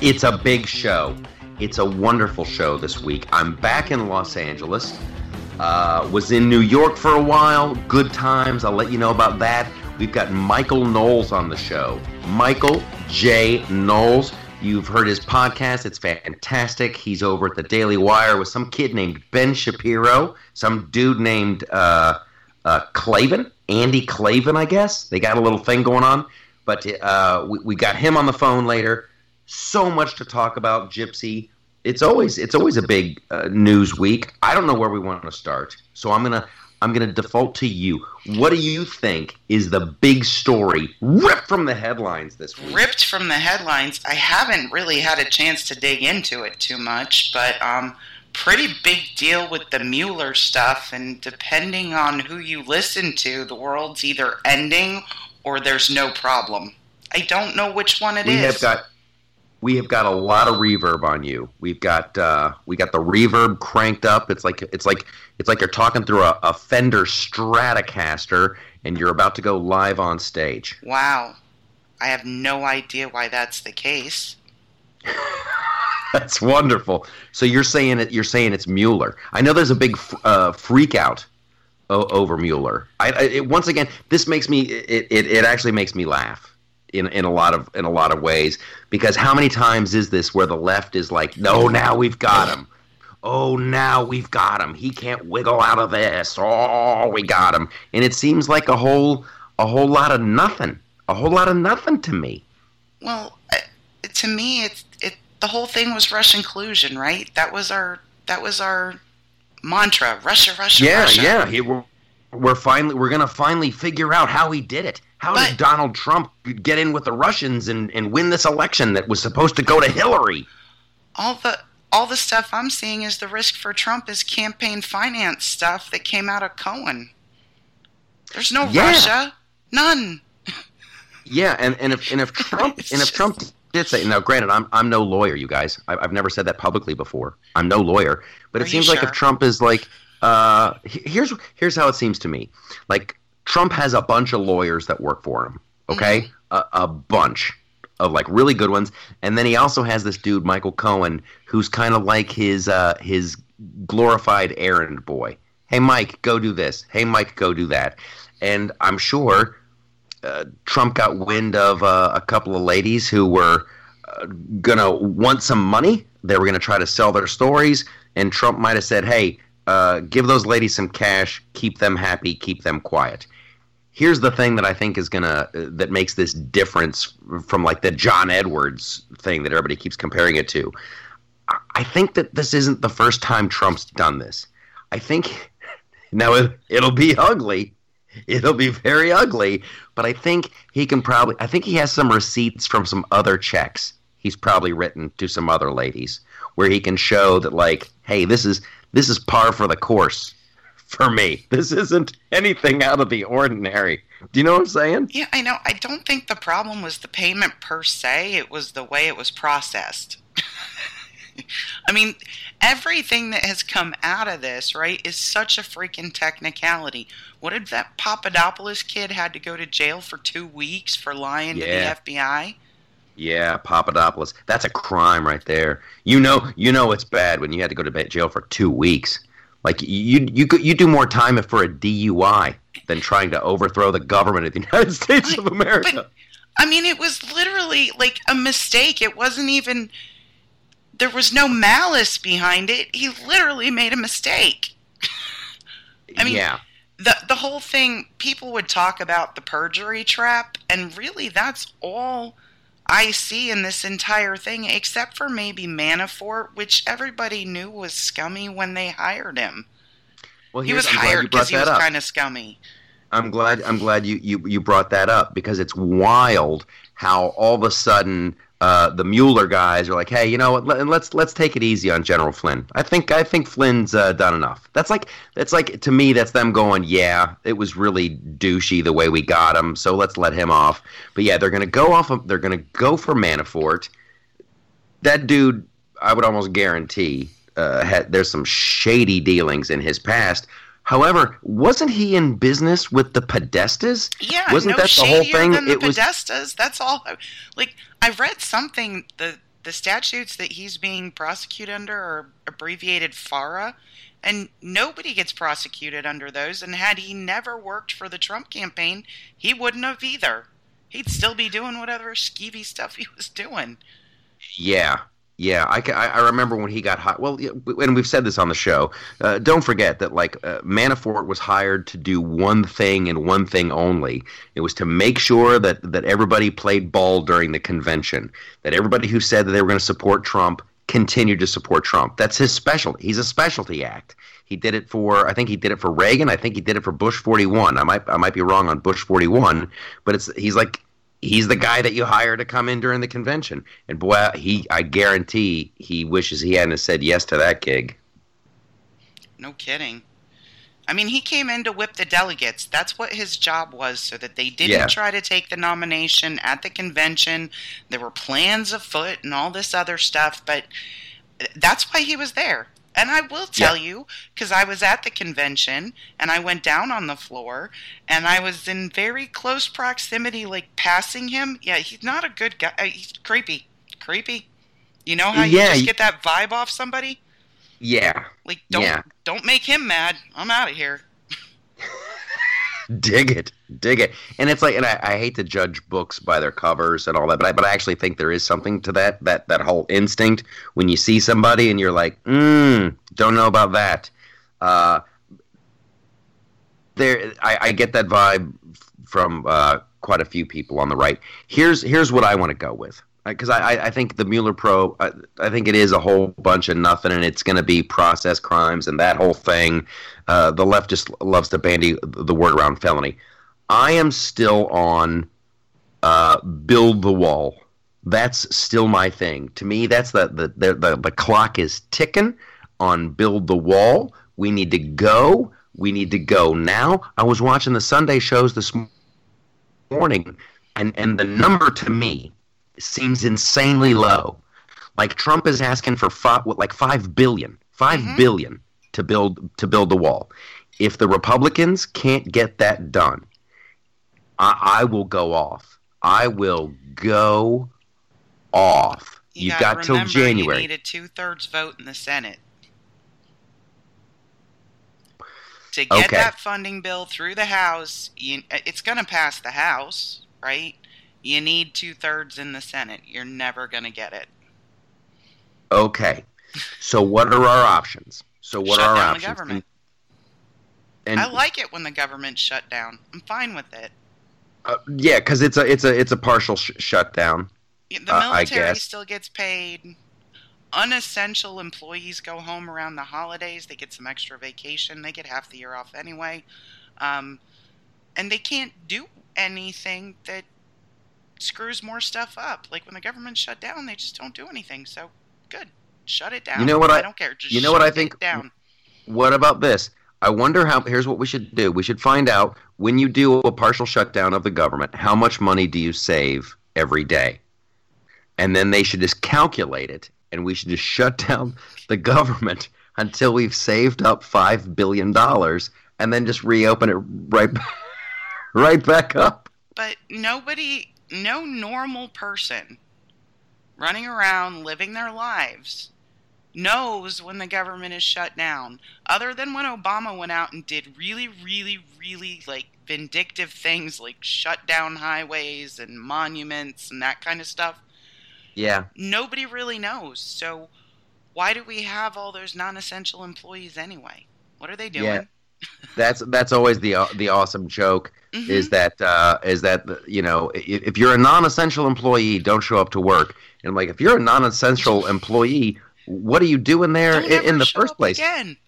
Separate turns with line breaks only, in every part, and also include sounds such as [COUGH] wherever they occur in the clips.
It's a big show. It's a wonderful show this week. I'm back in Los Angeles. Uh, was in New York for a while. Good times. I'll let you know about that. We've got Michael Knowles on the show. Michael J. Knowles. You've heard his podcast. It's fantastic. He's over at the Daily Wire with some kid named Ben Shapiro, some dude named uh, uh, Klavan, Andy Klavan, I guess. They got a little thing going on. But uh, we, we got him on the phone later so much to talk about, Gypsy. It's always it's always a big uh, news week. I don't know where we want to start, so I'm gonna I'm gonna default to you. What do you think is the big story ripped from the headlines this week?
Ripped from the headlines. I haven't really had a chance to dig into it too much, but um, pretty big deal with the Mueller stuff. And depending on who you listen to, the world's either ending or there's no problem. I don't know which one it
we
is.
have got we have got a lot of reverb on you. We've got uh, we got the reverb cranked up. It's like it's like it's like you're talking through a, a Fender Stratocaster, and you're about to go live on stage.
Wow, I have no idea why that's the case. [LAUGHS]
That's wonderful. So you're saying it? You're saying it's Mueller? I know there's a big uh, freak out over Mueller. I, I it, once again, this makes me it, it, it actually makes me laugh in in a lot of in a lot of ways because how many times is this where the left is like, no, now we've got him. Oh, now we've got him. He can't wiggle out of this. Oh, we got him. And it seems like a whole a whole lot of nothing. A whole lot of nothing to me.
Well, to me, it's it. The whole thing was Russian collusion, right? That was our that was our mantra: Russia, Russia,
Yeah,
Russia.
yeah. He, we're, we're finally we're gonna finally figure out how he did it. How
But-
did Donald Trump get in with the Russians and, and win this election that was supposed to go to Hillary?
all the all the stuff I'm seeing is the risk for Trump is campaign finance stuff that came out of Cohen. There's no
Yeah.
Russia, none.
Yeah, and, and if and if [LAUGHS] Trump and if Trump did say now, granted, I'm I'm no lawyer, you guys. I, I've never said that publicly before. I'm no lawyer, but it seems like if Trump is like, uh, here's here's how it seems to me. Like Trump has a bunch of lawyers that work for him. Okay,
Mm-hmm.
a, a bunch of like really good ones, and then he also has this dude Michael Cohen, who's kind of like his uh, his glorified errand boy. Hey, Mike, go do this. Hey, Mike, go do that. And I'm sure uh, Trump got wind of uh, a couple of ladies who were uh, gonna want some money. They were gonna try to sell their stories, and Trump might have said, "Hey, uh, give those ladies some cash, keep them happy, keep them quiet." Here's the thing that I think is gonna uh, that makes this difference from like the John Edwards thing that everybody keeps comparing it to. I- think that this isn't the first time Trump's done this. I think [LAUGHS] now it, it'll be ugly. It'll be very ugly, but I think he can probably. I think he has some receipts from some other checks he's probably written to some other ladies where he can show that, like, hey, this is this is par for the course for me. This isn't anything out of the ordinary. Do you know what I'm saying?
Yeah, I know. I don't think the problem was the payment per se. It was the way it was processed. [LAUGHS] I mean, everything that has come out of this, right, is such a freaking technicality. What if that Papadopoulos kid had to go to jail for two weeks for lying
Yeah.
to the FBI?
Yeah, Papadopoulos. That's a crime right there. You know, you know it's bad when you had to go to jail for two weeks. Like you, you, you do more time for a DUI than trying to overthrow the government of the [LAUGHS] United States of America.
But I mean, it was literally like a mistake. It wasn't even. There was no malice behind it. He literally made a mistake. [LAUGHS] I mean,
yeah,
the the whole thing people would talk about the perjury trap and really that's all I see in this entire thing except for maybe Manafort which everybody knew was scummy when they hired him.
well,
He was
I'm
hired cuz he was kind of scummy.
I'm glad. I'm glad you, you you brought that up because it's wild how all of a sudden uh, the Mueller guys are like, hey, you know what? Let, let's let's take it easy on General Flynn. I think I think Flynn's uh, done enough. That's like that's like to me that's them going, yeah, it was really douchey the way we got him, so let's let him off. But yeah, they're gonna go off. Of, they're gonna go for Manafort. That dude, I would almost guarantee, uh, had there's some shady dealings in his past. However, wasn't he in business with the Podestas?
Yeah,
Wasn't
no
that the whole thing?
Than the
It was-
Podestas. That's all. Like I've read something the the statutes that he's being prosecuted under are abbreviated FARA, and nobody gets prosecuted under those. And had he never worked for the Trump campaign, he wouldn't have either. He'd still be doing whatever skeevy stuff he was doing.
Yeah, yeah, I, I remember when he got hired. Well, and we've said this on the show. Uh, don't forget that like uh, Manafort was hired to do one thing and one thing only. It was to make sure that that everybody played ball during the convention. That everybody who said that they were going to support Trump continued to support Trump. That's his specialty. He's a specialty act. He did it for I think he did it for Reagan. I think he did it for Bush 41. I might I might be wrong on Bush 41, but it's he's like he's the guy that you hire to come in during the convention. And boy, he I guarantee he wishes he hadn't said yes to that gig.
No kidding. I mean, he came in to whip the delegates. That's what his job was, so that they didn't yeah. try to take the nomination at the convention. There were plans afoot and all this other stuff, but that's why he was there. And I will tell yeah. you, because I was at the convention and I went down on the floor and I was in very close proximity, like passing him. Yeah, he's not a good guy. Uh, he's creepy. Creepy. You know how you yeah, just get that vibe off somebody?
Yeah.
Like don't
yeah.
don't make him mad. I'm out of here. [LAUGHS]
dig it, dig it. And it's like, and I, I, hate to judge books by their covers and all that, but I, but I actually think there is something to that that that whole instinct when you see somebody and you're like, mm, don't know about that. Uh, there, I, I get that vibe from uh, quite a few people on the right. Here's here's what I want to go with because I, I think the Mueller probe, I, I, think it is a whole bunch of nothing, and it's going to be process crimes and that whole thing. Uh, the left just loves to bandy the word around felony. I am still on uh, build the wall. That's still my thing. To me, that's the the, the the the clock is ticking on build the wall. We need to go. We need to go now. I was watching the Sunday shows this morning, and and the number to me seems insanely low. Like Trump is asking for five, what, like five billion, five mm-hmm. billion to build to build the wall. If the Republicans can't get that done, I, I will go off. I will go off.
You
have got till January.
You need a two-thirds vote in the Senate to get okay. that funding bill through the House. You, it's going to pass the House, right? You need two thirds in the Senate. You're never going to get it.
Okay. So what are our options? So what
shut
are our
down
options?
The government. And, I like it when the government shut down. I'm fine with it.
Uh, yeah, because it's a it's a it's a partial sh- shutdown.
The military uh, still gets paid. Unessential employees go home around the holidays. They get some extra vacation. They get half the year off anyway, um, and they can't do anything that screws more stuff up. Like when the government shut down, they just don't do anything. So good, shut it down.
You know what I,
I don't care. Just
you know what I think.
Down.
What about this? I wonder how. Here's what we should do. We should find out when you do a partial shutdown of the government, how much money do you save every day, and then they should just calculate it, and we should just [LAUGHS] shut down the government until we've saved up five billion dollars, and then just reopen it right, [LAUGHS] right back up.
But nobody no normal person running around living their lives knows when the government is shut down other than when Obama went out and did really really really like vindictive things like shut down highways and monuments and that kind of stuff.
Yeah.
Nobody really knows. So why do we have all those non-essential employees anyway? What are they doing? yeah.
That's that's always the the awesome joke mm-hmm. is that uh, is that you know if, if, you're a non-essential employee, don't show up to work. And like if you're a non-essential employee, what are you doing there in, in, the first place?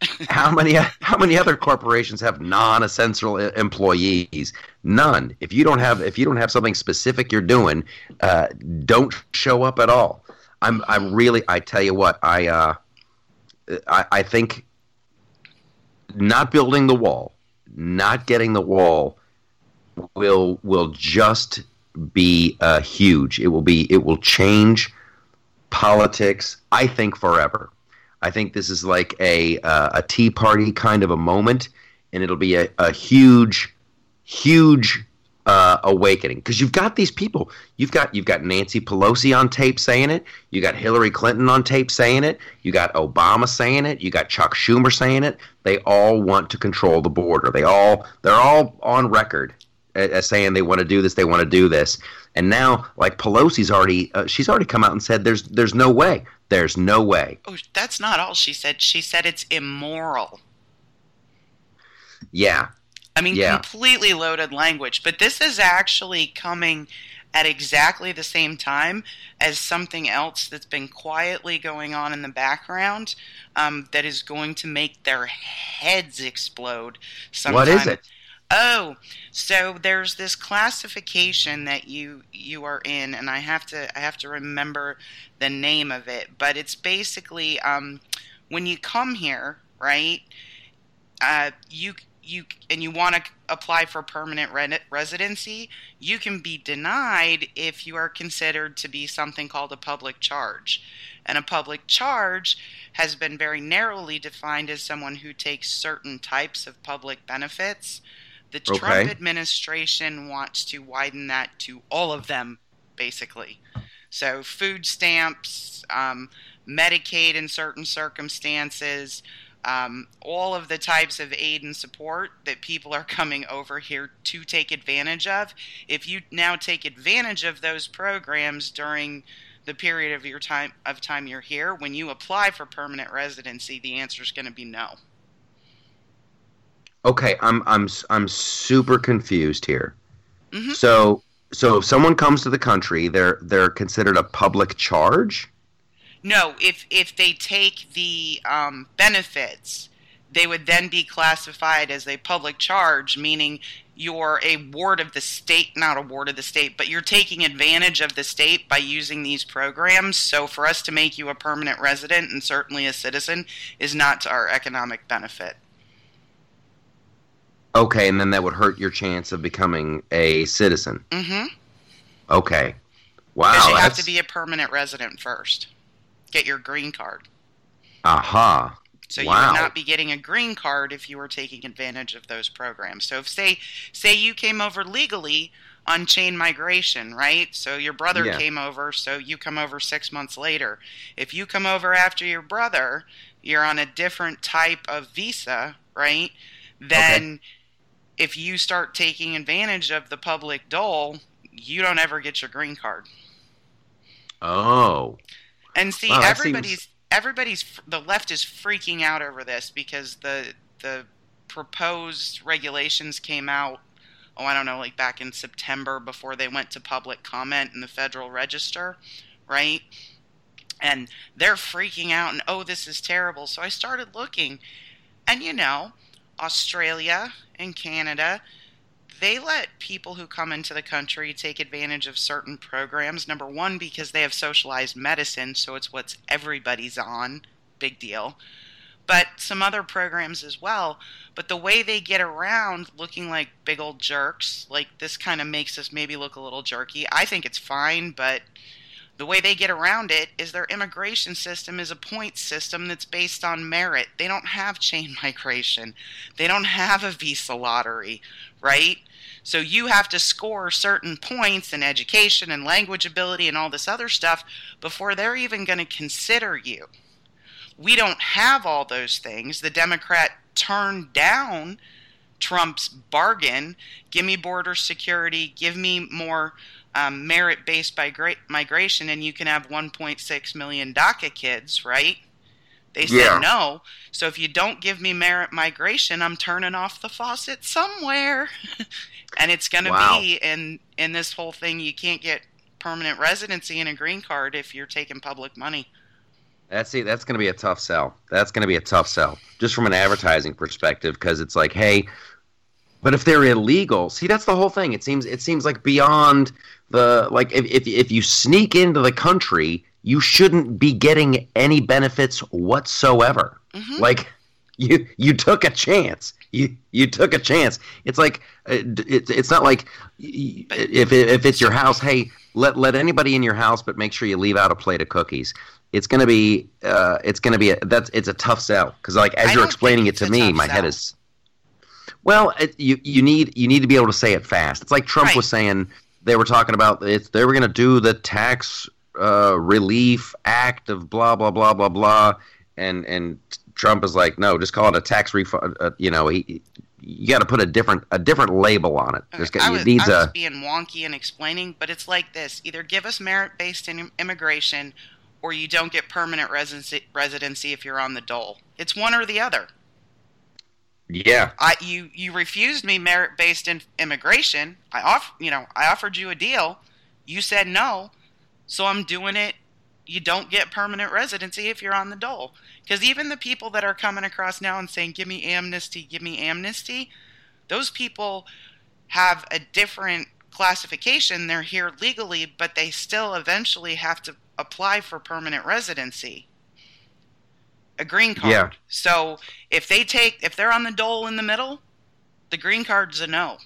[LAUGHS] how many how many other corporations have non-essential employees? None. If you don't have if you don't have something specific you're doing, uh, don't show up at all. I'm I'm really I tell you what I uh, I, I think not building the wall, not getting the wall will will just be uh, huge. It will be it will change politics. I think forever. I think this is like a uh, a Tea Party kind of a moment, and it'll be a, a huge, huge uh, awakening because you've got these people. You've got you've got Nancy Pelosi on tape saying it. You got Hillary Clinton on tape saying it. You got Obama saying it. You got Chuck Schumer saying it. They all want to control the border. They all they're all on record as saying they want to do this. They want to do this. And now, like Pelosi's already, uh, she's already come out and said there's there's no way. There's no way.
Oh, that's not all she said. She said it's immoral.
Yeah,
I mean,
Yeah.
completely loaded language. But this is actually coming at exactly the same time as something else that's been quietly going on in the background um, that is going to make their heads explode. Sometime.
what is it?
Oh, so there's this classification that you you are in, and I have to I have to remember the name of it, but it's basically um, when you come here, right? Uh, you you and you want to apply for permanent re- residency, you can be denied if you are considered to be something called a public charge. And a public charge has been very narrowly defined as someone who takes certain types of public benefits. The
Okay.
Trump administration wants to widen that to all of them, basically. So, food stamps, um, Medicaid in certain circumstances, um, all of the types of aid and support that people are coming over here to take advantage of. If you now take advantage of those programs during the period of your time of time you're here, when you apply for permanent residency, the answer is going to be no.
Okay, I'm I'm I'm super confused here.
Mhm.
So so if someone comes to the country, they're they're considered a public charge.
No, if if they take the um, benefits, they would then be classified as a public charge, meaning you're a ward of the state, not a ward of the state, but you're taking advantage of the state by using these programs. So for us to make you a permanent resident and certainly a citizen is not to our economic benefit.
Okay, and then that would hurt your chance of becoming a citizen.
Mm-hmm.
Okay. Wow.
Because you have to be a permanent resident first. Get your green card.
Aha.
So you
Wow.
would not be getting a green card if you were taking advantage of those programs. So if say say you came over legally on chain migration, right? So your brother
Yeah.
came over, so you come over 6 months later. If you come over after your brother, you're on a different type of visa, right? Then if you start taking advantage of the public dole, you don't ever get your green card.
Oh.
And see,
Wow,
everybody's everybody's the left is freaking out over this because the the proposed regulations came out. Oh, I don't know, like back in September before they went to public comment in the Federal Register, right? And they're freaking out and oh, this is terrible. So I started looking, and you know, Australia and Canada they let people who come into the country take advantage of certain programs. Number one, because they have socialized medicine, so it's what's everybody's on. Big deal. But some other programs as well. But the way they get around looking like big old jerks, like this kind of makes us maybe look a little jerky. I think it's fine, but the way they get around it is their immigration system is a point system that's based on merit. They don't have chain [LAUGHS] migration. They don't have a visa lottery, right? So you have to score certain points in education and language ability and all this other stuff before they're even going to consider you. We don't have all those things. The Democrat turned down Trump's bargain give me border security, give me more um, merit based migration, and you can have 1.6 million DACA kids, right? They said
Yeah.
no. So if you don't give me merit migration, I'm turning off the faucet somewhere. [LAUGHS] and it's going to
Wow.
be in in this whole thing you can't get permanent residency and a green card if you're taking public money.
That's see, that's going to be a tough sell. That's going to be a tough sell, just from an advertising perspective, because it's like, hey, but if they're illegal, see, that's the whole thing. It seems it seems like beyond the like if if if you sneak into the country, you shouldn't be getting any benefits whatsoever.
Mhm.
Like you you took a chance. You you took a chance. It's like uh, it's it's not like if if it's your house, hey, let let anybody in your house, but make sure you leave out a plate of cookies. It's gonna be uh, it's gonna be a, that's it's a tough sell because like as
I
you're explaining it to me, my head is Well, it, you you need you need to be able to say it fast. It's like Trump
Right.
was saying they were talking about it. They were going to do the tax uh, relief act of blah blah blah blah blah, and and Trump is like, no, just call it a tax refund. Uh, you know, he, you got to put a different a different label on it. There's,
I
it
was,
needs
I was
a
being wonky and explaining, but it's like this: either give us merit-based in immigration, or you don't get permanent residency, residency if you're on the dole. It's one or the other.
yeah.
I you you refused me merit-based in immigration. I off you know I offered you a deal. You said no, so I'm doing it. You don't get permanent residency if you're on the dole. Because even the people that are coming across now and saying, "Give me amnesty, give me amnesty," those people have a different classification. They're here legally, but they still eventually have to apply for permanent residency. A green card.
Yeah.
So if they take if they're on the dole in the middle, the green card's a no.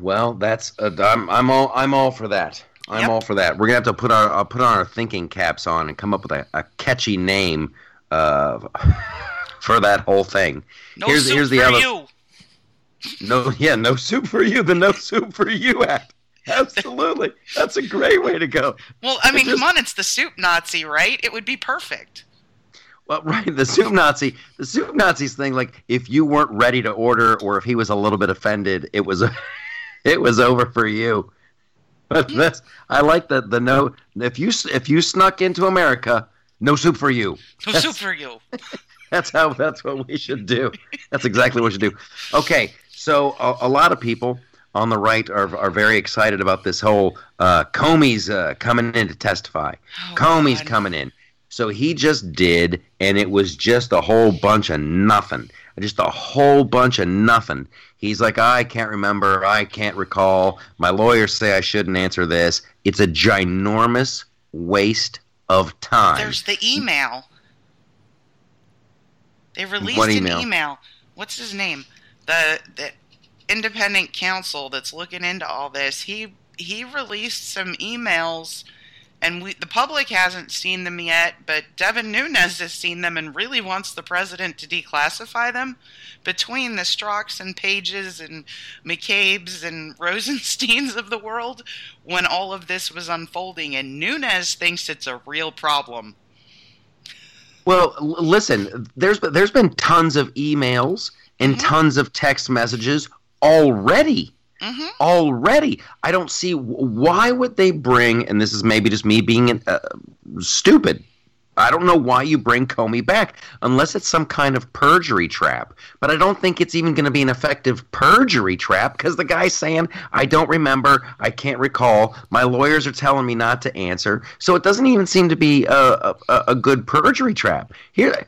Well, that's uh, I'm I'm all I'm all for that. I'm
Yep.
all for that. We're gonna have to put our uh, put on our thinking caps on and come up with a, a catchy name uh, [LAUGHS] for that whole thing.
No
Here's-
soup
here's the
for
other-
you.
No, yeah, no soup for you. The no soup for you act. Absolutely, that's a great way to go.
Well, I mean,
just-
come on, it's the soup Nazi, right? It would be perfect.
Well, [LAUGHS] right, the soup Nazi, the soup Nazis thing. Like, if you weren't ready to order, or if he was a little bit offended, it was, [LAUGHS] it was over for you. But that's I like the the no. If you if you snuck into America, no soup for you.
No
That's-
soup for you. [LAUGHS]
That's how. That's what we should do. That's exactly what we should do. Okay, so a, a lot of people on the right are are very excited about this whole uh, Comey's uh, coming in to testify.
Oh,
Comey's
God.
coming in. So he just did, and it was just a whole bunch of nothing. Just a whole bunch of nothing. He's like, I can't remember. I can't recall. My lawyers say I shouldn't answer this. It's a ginormous waste of time.
There's the email. They released
What
an
email?
email. What's his name? The the independent counsel that's looking into all this. He he released some emails and we the public hasn't seen them yet, but Devin Nunes has seen them and really wants the president to declassify them. Between the Strzoks and Pages and McCabe's and [LAUGHS] Rosensteins of the world, when all of this was unfolding, and Nunes thinks it's a real problem.
Well, listen, there's there's been tons of emails and
Mhm.
tons of text messages already.
Hmm
Already, I don't see why would they bring. And this is maybe just me being uh, stupid. I don't know why you bring Comey back unless it's some kind of perjury trap. But I don't think it's even going to be an effective perjury trap because the guy's saying, I don't remember, I can't recall, my lawyers are telling me not to answer. So it doesn't even seem to be a, a, a good perjury trap. Here,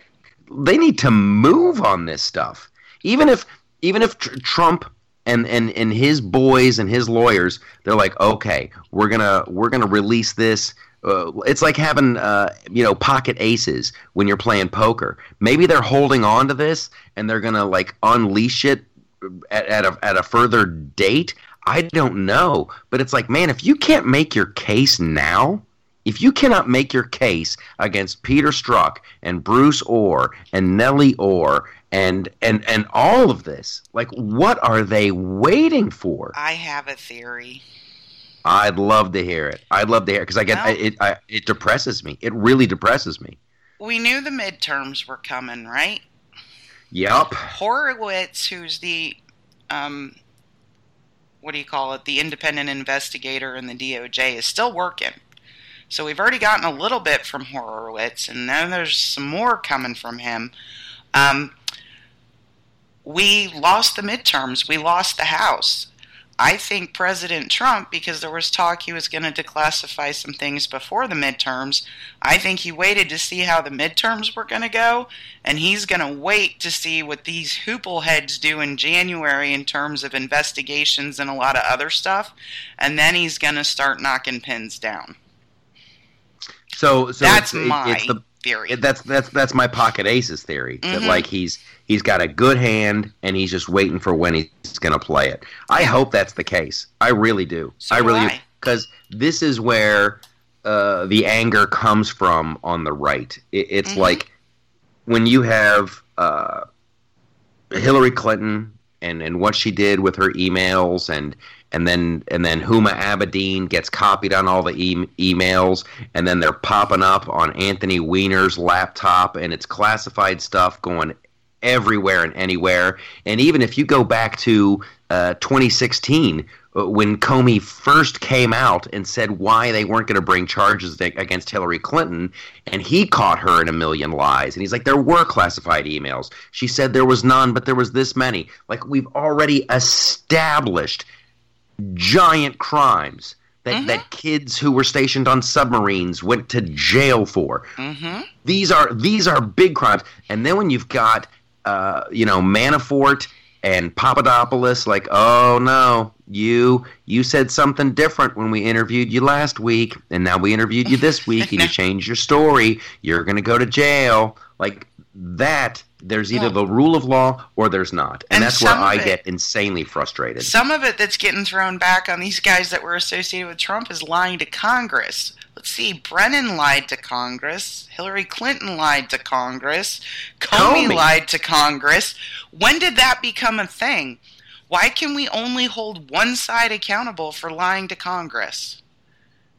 they need to move on this stuff. Even if even if tr- Trump and, and, and his boys and his lawyers, they're like, okay, we're gonna we're gonna release this. Uh, it's like having uh, you know pocket aces when you're playing poker. Maybe they're holding on to this and they're gonna like unleash it at, at a at a further date. I don't know, but it's like, man, if you can't make your case now, if you cannot make your case against Peter Strzok and Bruce Ohr and Nellie Ohr and and and all of this, like, what are they waiting for?
I have a theory.
I'd love to hear it. I'd love to hear it because I get
Well-
it. I, it depresses me. It really depresses me.
We knew the midterms were coming, right?
yep
Horowitz, who's the, um, what do you call it, the independent investigator in the DOJ, is still working. So we've already gotten a little bit from Horowitz, and then there's some more coming from him. Um, we lost the midterms. We lost the House. I think President Trump, because there was talk he was going to declassify some things before the midterms, I think he waited to see how the midterms were going to go, and he's going to wait to see what these hoople heads do in January in terms of investigations and a lot of other stuff, and then he's going to start knocking pins down.
So, so
That's
it's,
my
it's the
theory.
that's that's that's my pocket aces theory. That
Mhm.
like he's he's got a good hand and he's just waiting for when he's going to play it. I hope that's the case. I really do.
So
I really because this is where uh, the anger comes from on the right. It, it's
Mhm.
like when you have uh, Hillary Clinton and and what she did with her emails and and then and then Huma Abedin gets copied on all the e- emails and then they're popping up on Anthony Weiner's laptop and it's classified stuff going everywhere and anywhere and even if you go back to uh, 2016 uh, when Comey first came out and said why they weren't going to bring charges against Hillary Clinton, and he caught her in a million lies. And he's like, there were classified emails. She said there was none, but there was this many. Like, we've already established giant crimes that, mm-hmm. that kids who were stationed on submarines went to jail for. Mm-hmm. These are these are big crimes. And then when you've got uh, you know Manafort and Papadopoulos, like, oh no, you you said something different when we interviewed you last week, and now we interviewed you this week, and you [LAUGHS] changed your story. You're going to go to jail. Like that there's either the rule of law or there's not. And, and that's where I it, get insanely frustrated.
Some of it that's getting thrown back on these guys that were associated with Trump is lying to Congress. Let's see, Brennan lied to Congress, Hillary Clinton lied to Congress, Comey, Comey lied to Congress. When did that become a thing? Why can we only hold one side accountable for lying to Congress?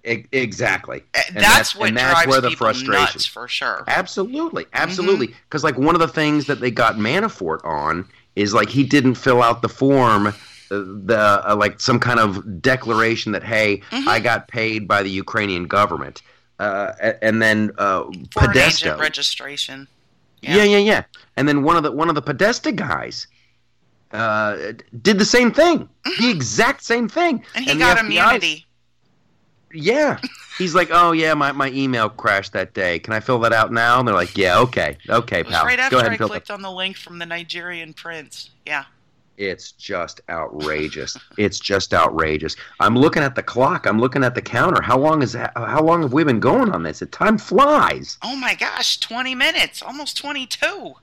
Exactly.
Uh, and that's, that's what and that's drives where the frustration nuts for sure.
Absolutely, absolutely. Because mm-hmm. like one of the things that they got Manafort on is like he didn't fill out the form, uh, the uh, like some kind of declaration that hey, mm-hmm. I got paid by the Ukrainian government, uh, and then uh, Podesta
registration.
Yeah. yeah, yeah, yeah. And then one of the one of the Podesta guys. Uh, did the same thing, mm-hmm. the exact same thing,
and he and got immunity
yeah. He's like, oh yeah, my, my email crashed that day. Can I fill that out now? And they're like, yeah, okay, okay, pal.
right after
Go ahead
I clicked that. on the link from the Nigerian prince. Yeah.
It's just outrageous. it's just outrageous. I'm looking at the clock. I'm looking at the counter. How long is that? How long have we been going on this? It time flies.
Oh my gosh, 20 minutes, almost 22.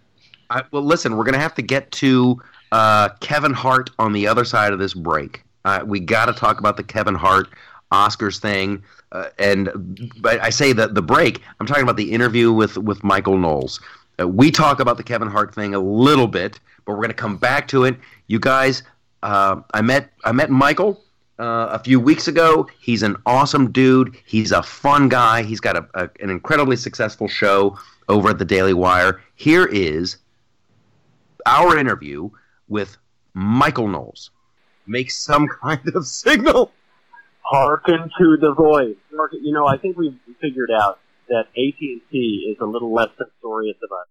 I, well, listen, we're gonna have to get to uh, Kevin Hart on the other side of this break. Uh, we got to talk about the Kevin Hart Oscars thing. Uh, and but I say that the break. I'm talking about the interview with with Michael Knowles. Uh, we talk about the Kevin Hart thing a little bit, but we're going to come back to it. You guys, uh, I met I met Michael uh, a few weeks ago. He's an awesome dude. He's a fun guy. He's got a, a, an incredibly successful show over at the Daily Wire. Here is our interview with Michael Knowles. Make some [LAUGHS] kind of signal.
Hearken to the voice. You know, I think we've figured out that AT&T is a little less censorious of us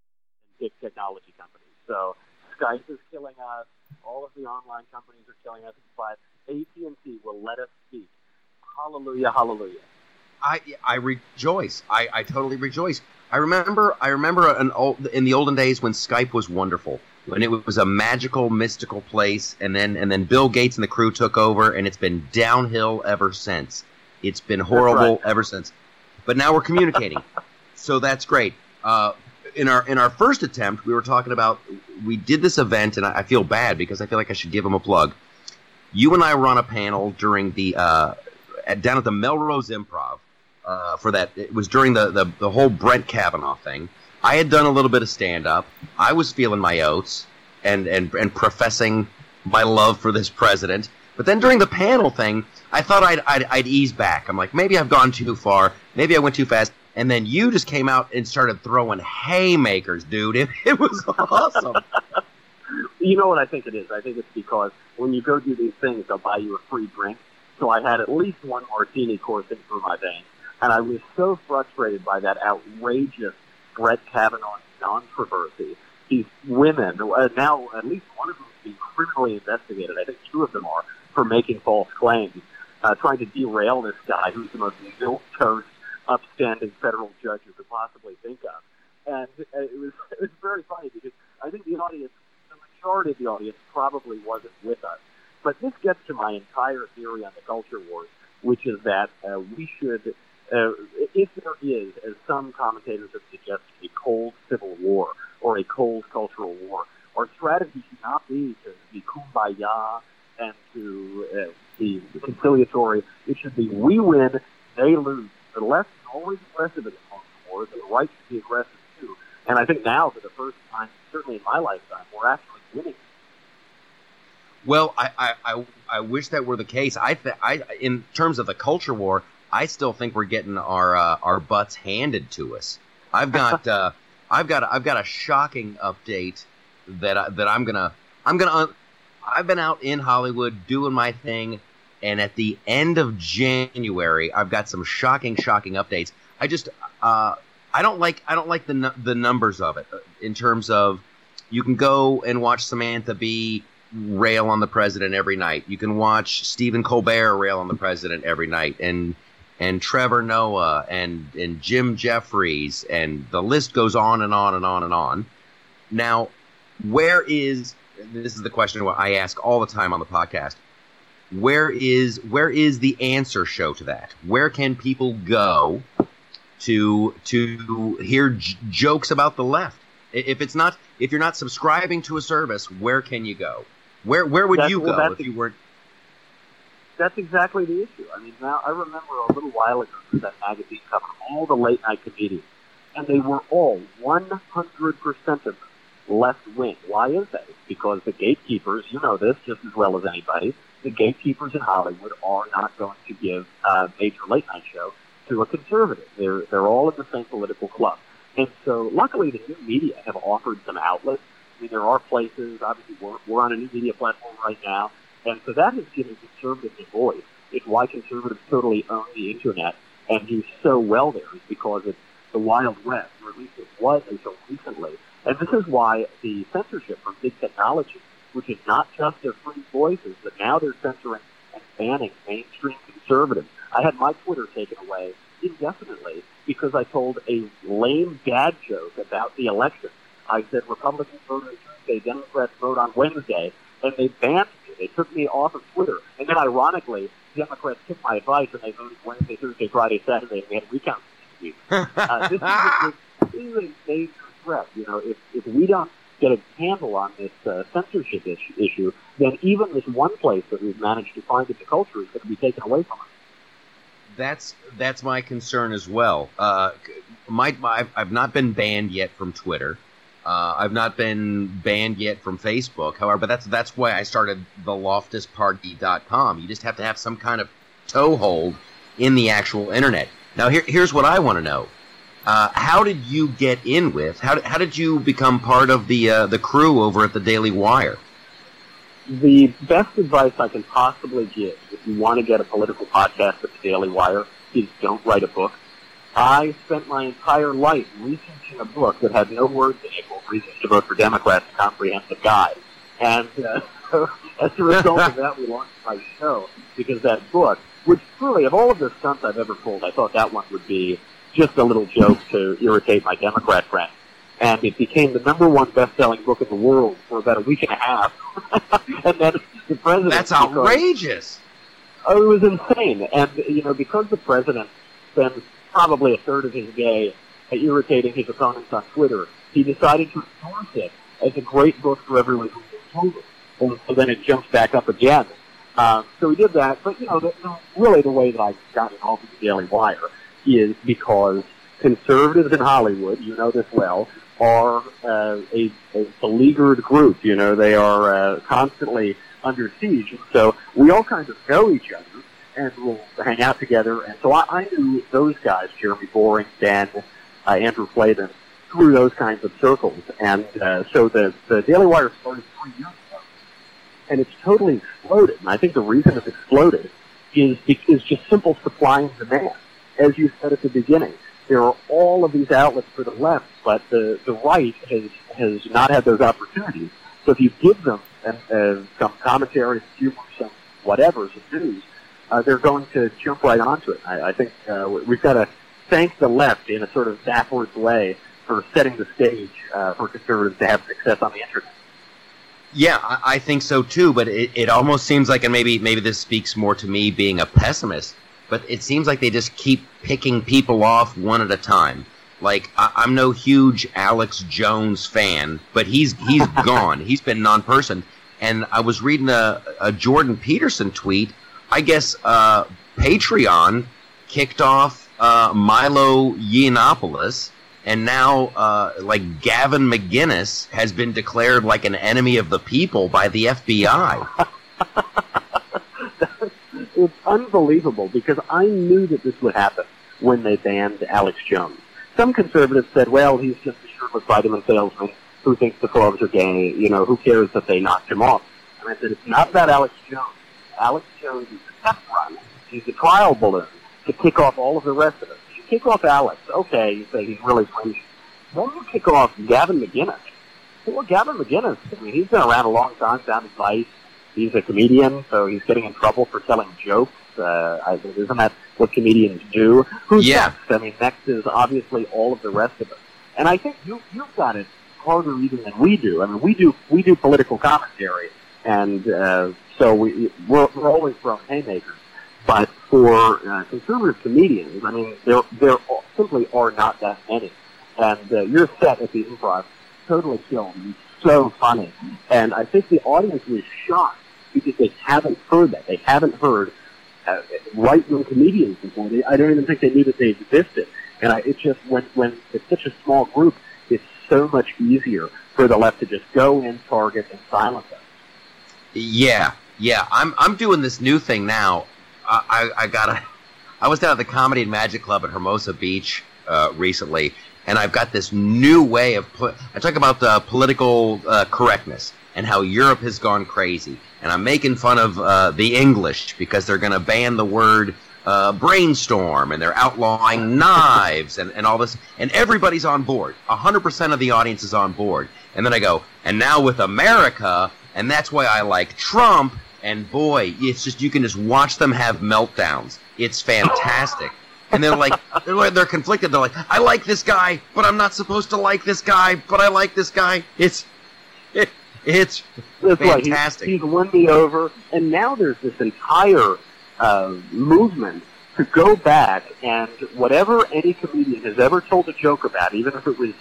than big technology companies. So Skype is killing us. All of the online companies are killing us. But AT&T will let us speak. Hallelujah, hallelujah.
I I rejoice. I, I totally rejoice. I remember I remember an old, in the olden days when Skype was wonderful when it was a magical, mystical place, and then and then Bill Gates and the crew took over, and it's been downhill ever since. It's been horrible right. ever since. But now we're communicating, [LAUGHS] so that's great. Uh, in our in our first attempt, we were talking about we did this event, and I, I, feel bad because I feel like I should give them a plug. You and I were on a panel during the uh, at, down at the Melrose Improv uh, for that. It was during the, the the whole Brent Kavanaugh thing I had done a little bit of stand up. I was feeling my oats and, and, and professing my love for this president. But then during the panel thing, I thought I'd, I'd, I'd ease back. I'm like, maybe I've gone too far. Maybe I went too fast. And then you just came out and started throwing haymakers, dude. [LAUGHS] It, it was awesome.
you know what I think it is? I think it's because when you go do these things, they'll buy you a free drink. So I had at least one martini coursing through my veins. And I was so frustrated by that outrageous Brett Kavanaugh controversy. These women, uh, now at least one of them is being criminally investigated. I think two of them are for making false claims, uh, trying to derail this guy who's the most milquetoast, upstanding federal judge you could possibly think of. And uh, it was [LAUGHS] it was very funny because I think the audience, the majority of the audience, probably wasn't with us. But this gets to my entire theory on the culture wars, which is that uh, we should uh, if there is, as some commentators have suggested, a cold civil war or a cold cultural war, our strategy should not be to be kumbaya and to uh, be conciliatory. It should be we win, they lose. The left is always aggressive in the and the right should be aggressive too. And I think now, for the first time, certainly in my lifetime, we're actually winning.
Well, I, I, I, I wish that were the case. I, th- I, in terms of the culture war, I still think we're getting our uh, our butts handed to us. I've got [LAUGHS] uh, I've got I've got a shocking update that I, that I'm gonna I'm gonna I've been out in Hollywood doing my thing, and at the end of January, I've got some shocking shocking updates. I just uh, I don't like I don't like the the numbers of it in terms of you can go and watch Samantha Bee rail on the president every night. You can watch Stephen Colbert rail on the president every night, and and Trevor Noah and and Jim Jeffries, and the list goes on and on and on and on. Now, where is this is the question I ask all the time on the podcast. Where is where is the answer show to that? Where can people go to to hear j- jokes about the left? If it's not if you're not subscribing to a service, where can you go? Where where would
That's-
you go
that's
if you weren't?
That's exactly the issue. I mean, now I remember a little while ago that magazine covering all the late night comedians, and they were all 100% of left wing. Why is that? It's because the gatekeepers, you know this just as well as anybody, the gatekeepers in Hollywood are not going to give a major late night show to a conservative. They're they're all in the same political club. And so, luckily, the new media have offered some outlets. I mean, there are places. Obviously, we're, we're on a new media platform right now, and so that has given conservatives a voice. It's why conservatives totally own the internet and do so well there, is because it's the Wild West, or at least it was until recently. And this is why the censorship from big technology, which is not just their free voices, but now they're censoring and banning mainstream conservatives. I had my Twitter taken away indefinitely because I told a lame dad joke about the election. I said Republicans vote on Tuesday, Democrats vote on Wednesday, and they banned me. They took me off of Twitter. And then, ironically, Democrats took my advice and they voted Wednesday, Thursday, Friday, Saturday, and we had recounts. [LAUGHS] Uh, this, is a, this is a major threat. You know, if, if we don't get a handle on this uh, censorship issue, issue, then even this one place that we've managed to find in the culture is going to be taken away from us.
That's that's my concern as well. Uh, my, my I've not been banned yet from Twitter. Uh, I've not been banned yet from Facebook. However, but that's that's why I started the loftusparty.com. You just have to have some kind of toehold in the actual internet. Now, here, here's what I want to know: uh, How did you get in with? How, how did you become part of the uh, the crew over at the Daily Wire?
The best advice I can possibly give if you want to get a political podcast at the Daily Wire is don't write a book. I spent my entire life researching a book that had no words in it called Reasons to Vote for Democrats, a comprehensive guide. And uh, so [LAUGHS] as a result of that, we launched my show because that book, which truly, of all of the stunts I've ever pulled, I thought that one would be just a little joke to irritate my Democrat friends. And it became the number one best-selling book in the world for about a week and a half. [LAUGHS] and then the president...
That's
because-
outrageous.
Oh, it was insane. And, you know, because the president spends probably a third of his day at irritating his opponents on Twitter, he decided to endorse it as a great book for everyone who told it. And so then it jumps back up again. Um, so he did that. But, you know, the, the, really the way that I got involved with the Daily Wire is because conservatives in Hollywood, you know this well, are uh, a, a beleaguered group. You know, they are uh, constantly under siege. And so we all kind of know each other and we'll hang out together. And so I, I knew those guys, Jeremy Boring, Dan, uh, Andrew Klavan, through those kinds of circles. And uh, so the, the Daily Wire started three years ago. And it's totally exploded. And I think the reason it's exploded is, is just simple supply and demand. As you said at the beginning, there are all of these outlets for the left, but the, the right has, has not had those opportunities. So if you give them uh, uh, some commentary, some humor, some whatever, some news, uh, they're going to jump right onto it. I, I think uh, we've got to thank the left in a sort of backwards way for setting the stage uh, for conservatives to have success on the internet.
Yeah, I, I think so too. But it, it almost seems like, and maybe maybe this speaks more to me being a pessimist, but it seems like they just keep picking people off one at a time. Like I, I'm no huge Alex Jones fan, but he's he's [LAUGHS] gone. He's been non-person. And I was reading a, a Jordan Peterson tweet. I guess uh, Patreon kicked off uh, Milo Yiannopoulos, and now uh, like Gavin McInnes has been declared like an enemy of the people by the FBI. [LAUGHS]
it's unbelievable because I knew that this would happen when they banned Alex Jones. Some conservatives said, "Well, he's just a shirtless vitamin salesman who thinks the clubs are gay. You know, who cares that they knocked him off?" And I said, "It's not about Alex Jones. Alex Jones is a test run. He's a trial balloon to kick off all of the rest of us. You kick off Alex, okay, you say he's really fringy. Then you kick off Gavin McInnes. Well, Gavin McInnes, I mean, he's been around a long time, down at Vice. He's a comedian, so he's getting in trouble for telling jokes. Uh, I, isn't that what comedians do? Who's
Yeah.
next? I mean, next is obviously all of the rest of us. And I think you, you've got it harder even than we do. I mean, we do, we do political commentary, and uh, so we, we're, we're always throwing haymakers. But for uh, conservative comedians, I mean, there there simply are not that many. And uh, your set at the Improv totally killed. So funny, and I think the audience was shocked because they haven't heard that. They haven't heard uh, right-wing comedians before. They, I don't even think they knew that they existed. And I, it's just when when it's such a small group, it's so much easier for the left to just go in, target, and silence them.
Yeah, yeah. I'm I'm doing this new thing now. I I, I got a. I was down at the Comedy and Magic Club at Hermosa Beach uh, recently, and I've got this new way of put. I talk about uh, political uh, correctness and how Europe has gone crazy, and I'm making fun of uh, the English because they're going to ban the word. Uh, brainstorm and they're outlawing [LAUGHS] knives and, and all this and everybody's on board 100% of the audience is on board and then i go and now with america and that's why I like Trump. And boy, it's just you can just watch them have meltdowns. It's fantastic. And they're like, [LAUGHS] they're like, they're conflicted. They're like, I like this guy, but I'm not supposed to like this guy, but I like this guy. It's, it, it's
That's right. He's-
fantastic.
He's, won me over, and now there's this entire uh, movement to go back and whatever any comedian has ever told a joke about, even if it was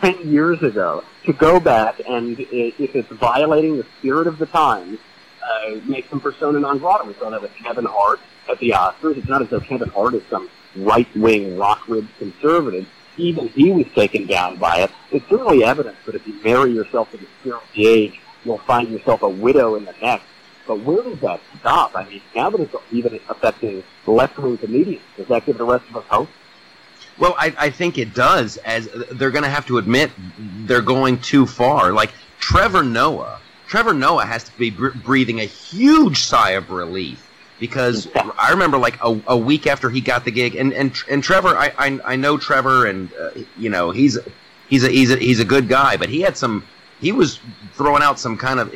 ten years ago, to go back and if it's violating the spirit of the times, uh, make them persona non grata. We saw that with Kevin Hart at the Oscars. It's not as though Kevin Hart is some right-wing, rock-ribbed conservative. Even he was taken down by it. It's certainly evidence that if you marry yourself to the spirit of the age, you'll find yourself a widow in the next. But where does that stop? I mean, now that it's even affecting left-wing comedians, does that give the rest of us hope?
Well, I, I think it does, as they're going to have to admit they're going too far. Like Trevor Noah, Trevor Noah has to be br- breathing a huge sigh of relief because I remember like a, a week after he got the gig, and and and Trevor, I I, I know Trevor, and uh, you know he's he's a he's a he's a good guy, but he had some he was throwing out some kind of.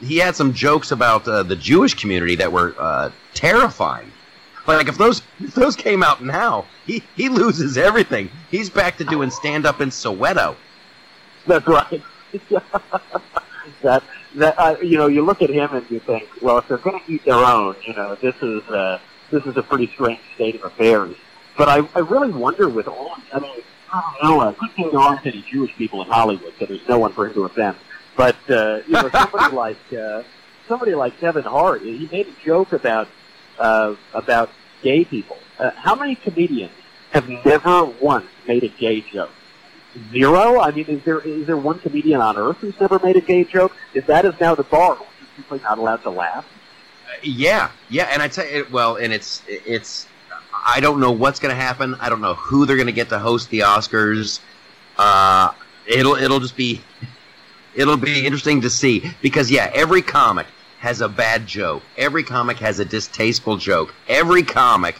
he had some jokes about uh, the Jewish community that were uh, terrifying. Like if those if those came out now, he he loses everything. He's back to doing stand up in Soweto.
That's right. [LAUGHS] that that uh, you know, you look at him and you think, well, if they're going to eat their own, you know, this is uh, this is a pretty strange state of affairs. But I, I really wonder with all, I mean, I don't know, uh, good thing there aren't any Jewish people in Hollywood, so there's no one for him to offend. But uh, you know, somebody [LAUGHS] like uh, somebody like Kevin Hart, he made a joke about uh, about gay people. Uh, how many comedians have never once made a gay joke? Zero. I mean, is there is there one comedian on earth who's never made a gay joke? If that is now the bar, we're simply not allowed to laugh.
Yeah, yeah, and I tell you, well, and it's it's. I don't know what's going to happen. I don't know who they're going to get to host the Oscars. Uh, it'll it'll just be it'll be interesting to see because yeah, every comic has a bad joke. Every comic has a distasteful joke. Every comic,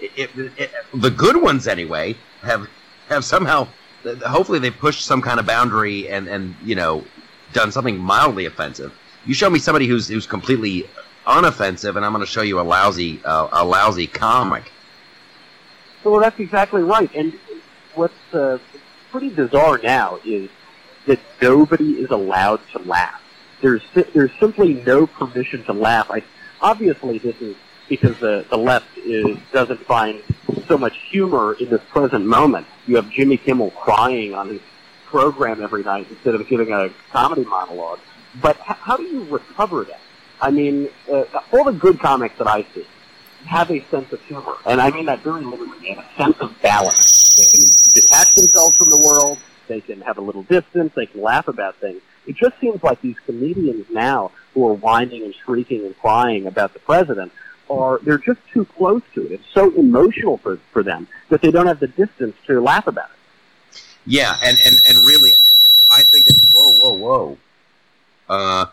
it, it, it, the good ones anyway, have have somehow. Hopefully, they pushed some kind of boundary and and you know done something mildly offensive. You show me somebody who's who's completely unoffensive, and I'm going to show you a lousy uh, a lousy comic.
Well, that's exactly right. And what's uh, pretty bizarre now is that nobody is allowed to laugh. There's there's simply no permission to laugh. I, obviously, this is because the the left is, doesn't find so much humor in this present moment. You have Jimmy Kimmel crying on his program every night instead of giving a comedy monologue. But h- how do you recover that? I mean, uh, all the good comics that I see have a sense of humor, and I mean that very literally, and a sense of balance. They can detach themselves from the world. They can have a little distance. They can laugh about things. It just seems like these comedians now who are whining and shrieking and crying about the president are they're just too close to it. It's so emotional for for them that they don't have the distance to laugh about it.
Yeah, and and and really, I think it's whoa whoa whoa. Uh,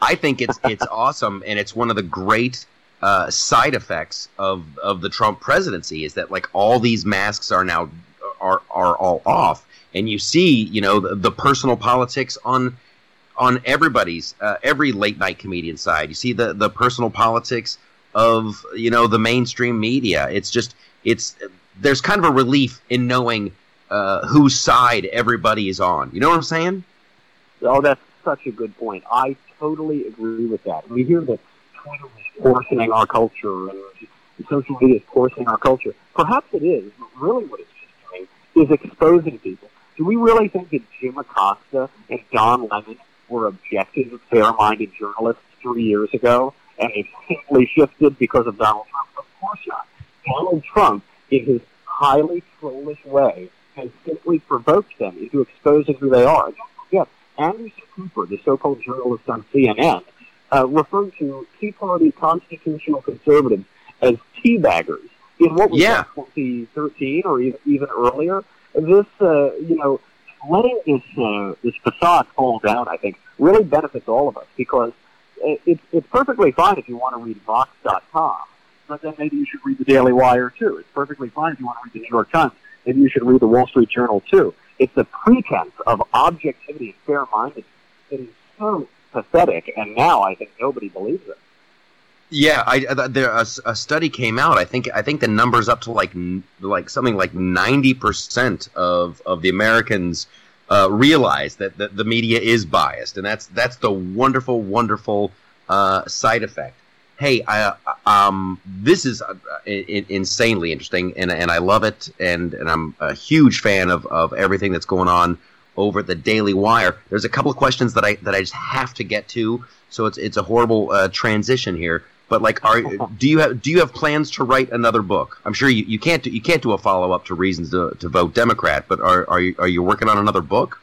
I think it's it's [LAUGHS] awesome, and it's one of the great uh, side effects of of the Trump presidency is that like all these masks are now are are all off, and you see you know the, the personal politics on on everybody's uh, every late night comedian side. You see the the personal politics of you know the mainstream media. It's just it's there's kind of a relief in knowing uh, whose side everybody is on. You know what I'm saying?
Oh, that's such a good point. I totally agree with that. We hear that Twitter is coarsening our culture and social media is coarsening our culture. Perhaps it is, but really what it's just doing is exposing people. Do we really think that Jim Acosta and Don Lemon were objective, fair-minded journalists three years ago, and they've simply shifted because of Donald Trump? Of course not. Donald Trump, in his highly trollish way, has simply provoked them into exposing who they are. Don't forget, Anderson Cooper, the so-called journalist on CNN, uh, referred to Tea Party constitutional conservatives as teabaggers in what was
Yeah.
that, 2013 or even, even earlier. This, uh, you know, letting this uh, this facade fall down, I think, really benefits all of us because it, it's it's perfectly fine if you want to read Vox.com, but then maybe you should read the Daily Wire too. It's perfectly fine if you want to read the New York Times. Maybe you should read the Wall Street Journal too. It's the pretense of objectivity and fair-mindedness that is so pathetic, and now I think nobody believes it.
Yeah, I uh, there a, a study came out. I think I think the numbers up to like like something like ninety percent of of the Americans uh, realize that, that the media is biased, and that's that's the wonderful, wonderful uh, side effect. Hey, I, uh, um, this is uh, in, insanely interesting, and and I love it, and and I'm a huge fan of of everything that's going on over at the Daily Wire. There's a couple of questions that I that I just have to get to, so it's it's a horrible uh, transition here. But like, are [LAUGHS] do you have do you have plans to write another book? I'm sure you, you can't do you can't do a follow up to reasons to, to vote Democrat, but are are you are you working on another book?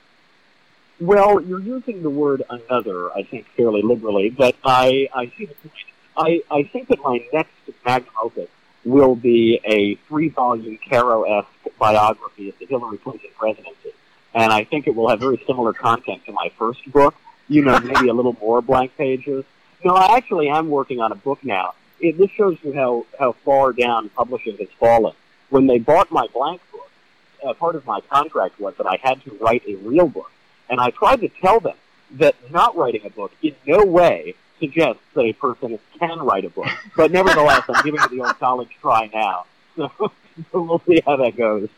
Well, you're using the word another, I think, fairly liberally, but I, I see the point. I, I think that my next magnum opus will be a three-volume Caro-esque biography of the Hillary Clinton presidency. And I think it will have very similar content to my first book. You know, [LAUGHS] maybe a little more blank pages. No, I actually am working on a book now. It, this shows you how, how far down publishing has fallen. When they bought my blank book, uh, part of my contract was that I had to write a real book. And I tried to tell them that not writing a book in no way suggests that a person can write a book. But nevertheless, I'm giving it the old college try now. [LAUGHS] So, we'll see how that goes.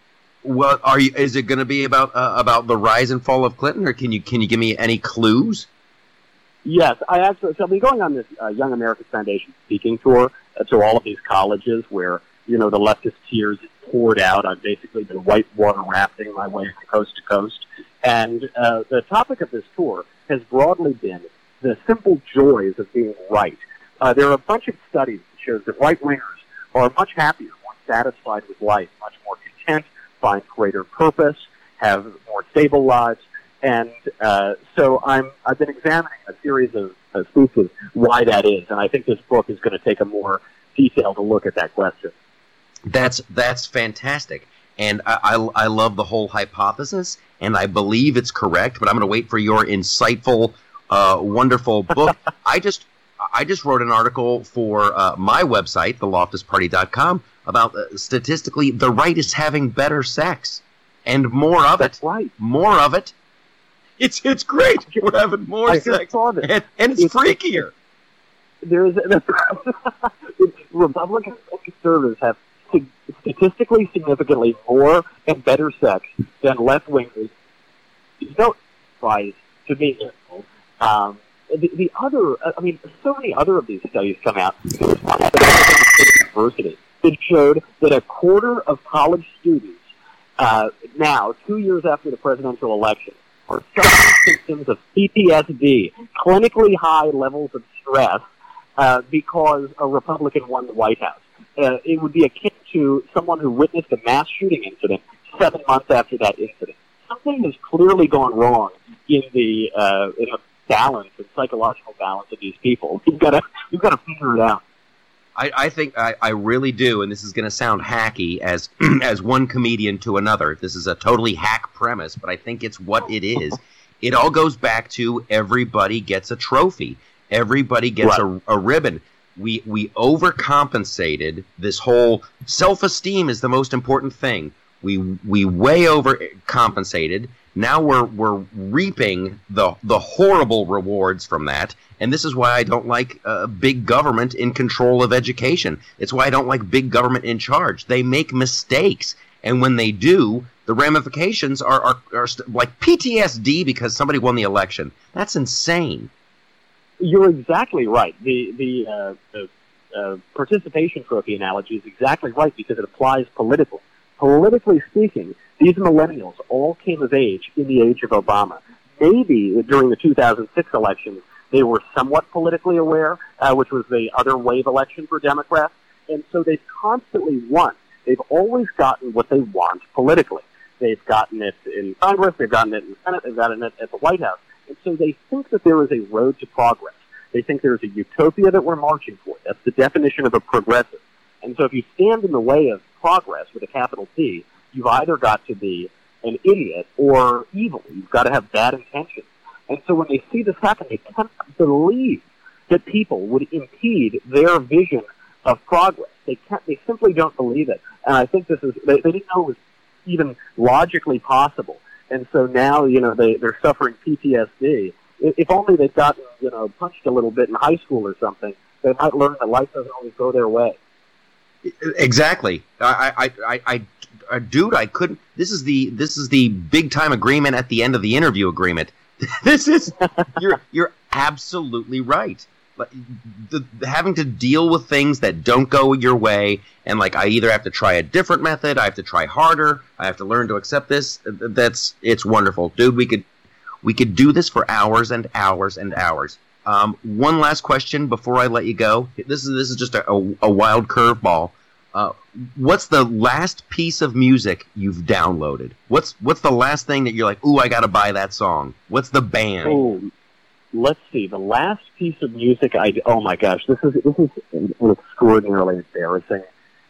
Well, are you? Is it going to be about uh, about the rise and fall of Clinton, or can you can you give me any clues?
Yes, I actually. So I'll be going on this uh, Young America's Foundation speaking tour uh, to all of these colleges where you know the leftist tears poured out. I've basically been whitewater rafting my way from coast to coast, and uh, the topic of this tour has broadly been the simple joys of being right. Uh, there are a bunch of studies that shows that right wingers are much happier, more satisfied with life, much more content, find greater purpose, have more stable lives. And uh, so I'm, I've been examining a series of uh, spoofs of why that is, and I think this book is going to take a more detailed look at that question.
That's that's fantastic, and I, I, I love the whole hypothesis, and I believe it's correct. But I'm going to wait for your insightful, uh, wonderful [LAUGHS] book. I just I just wrote an article for uh, my website, theloftusparty.com, about uh, statistically the right is having better sex and more of it,
right.
more of it. It's it's great. [LAUGHS] We're having more
I
sex, and, and it's
It's-
freakier.
There's [LAUGHS] Republicans and conservatives have statistically significantly more and better sex than left wingers. No surprise to me. Um, the, the other, I mean, so many other of these studies come out. There was one at American University that showed that a quarter of college students uh, now, two years after the presidential election, are suffering symptoms of PTSD, clinically high levels of stress, uh, because a Republican won the White House. Uh, it would be akin to someone who witnessed a mass shooting incident seven months after that incident. Something has clearly gone wrong in the uh, in the balance and psychological balance of these people. We've got to we've got to figure it out.
I, I think I, I really do, and this is going to sound hacky as [CLEARS THROAT] as one comedian to another. This is a totally hack premise, but I think it's what it is. It all goes back to everybody gets a trophy, everybody gets
Right.
a, a ribbon. We we overcompensated. This whole self esteem is the most important thing. We we way overcompensated. Now we're we're reaping the the horrible rewards from that, and this is why I don't like uh, big government in control of education. It's why I don't like big government in charge. They make mistakes, and when they do, the ramifications are are, are st- like PTSD because somebody won the election. That's insane.
You're exactly right. The the, uh, uh, participation trophy analogy is exactly right because it applies politically. Politically speaking, these millennials all came of age in the age of Obama. Maybe during the 2006 elections, they were somewhat politically aware, uh, which was the other wave election for Democrats, and so they've constantly won. They've always gotten what they want politically. They've gotten it in Congress, they've gotten it in the Senate, they've gotten it at the White House. And so they think that there is a road to progress. They think there's a utopia that we're marching for. That's the definition of a progressive. And so if you stand in the way of progress with a capital P, you've either got to be an idiot or evil. You've got to have bad intentions. And so when they see this happen, they can't believe that people would impede their vision of progress. They can't, they simply don't believe it. And I think this is, they, they didn't know it was even logically possible. And so now, you know, they, they're suffering PTSD. If only they'd gotten, you know, punched a little bit in high school or something, they might learn that life doesn't always go their way.
Exactly. I, I, I, I, I, uh, dude, I couldn't. This is the this is the big time agreement at the end of the interview agreement. [LAUGHS] this is you're you're absolutely right. Like, the- having to deal with things that don't go your way, and like I either have to try a different method, I have to try harder, I have to learn to accept this. That's it's wonderful, dude. We could we could do this for hours and hours and hours. Um, one last question before I let you go. This is this is just a, a, a wild curveball. Uh, what's the last piece of music you've downloaded? What's what's the last thing that you're like, ooh, I got to buy that song? What's the band?
Oh, let's see. The last piece of music I oh my gosh, this is this is an extraordinarily embarrassing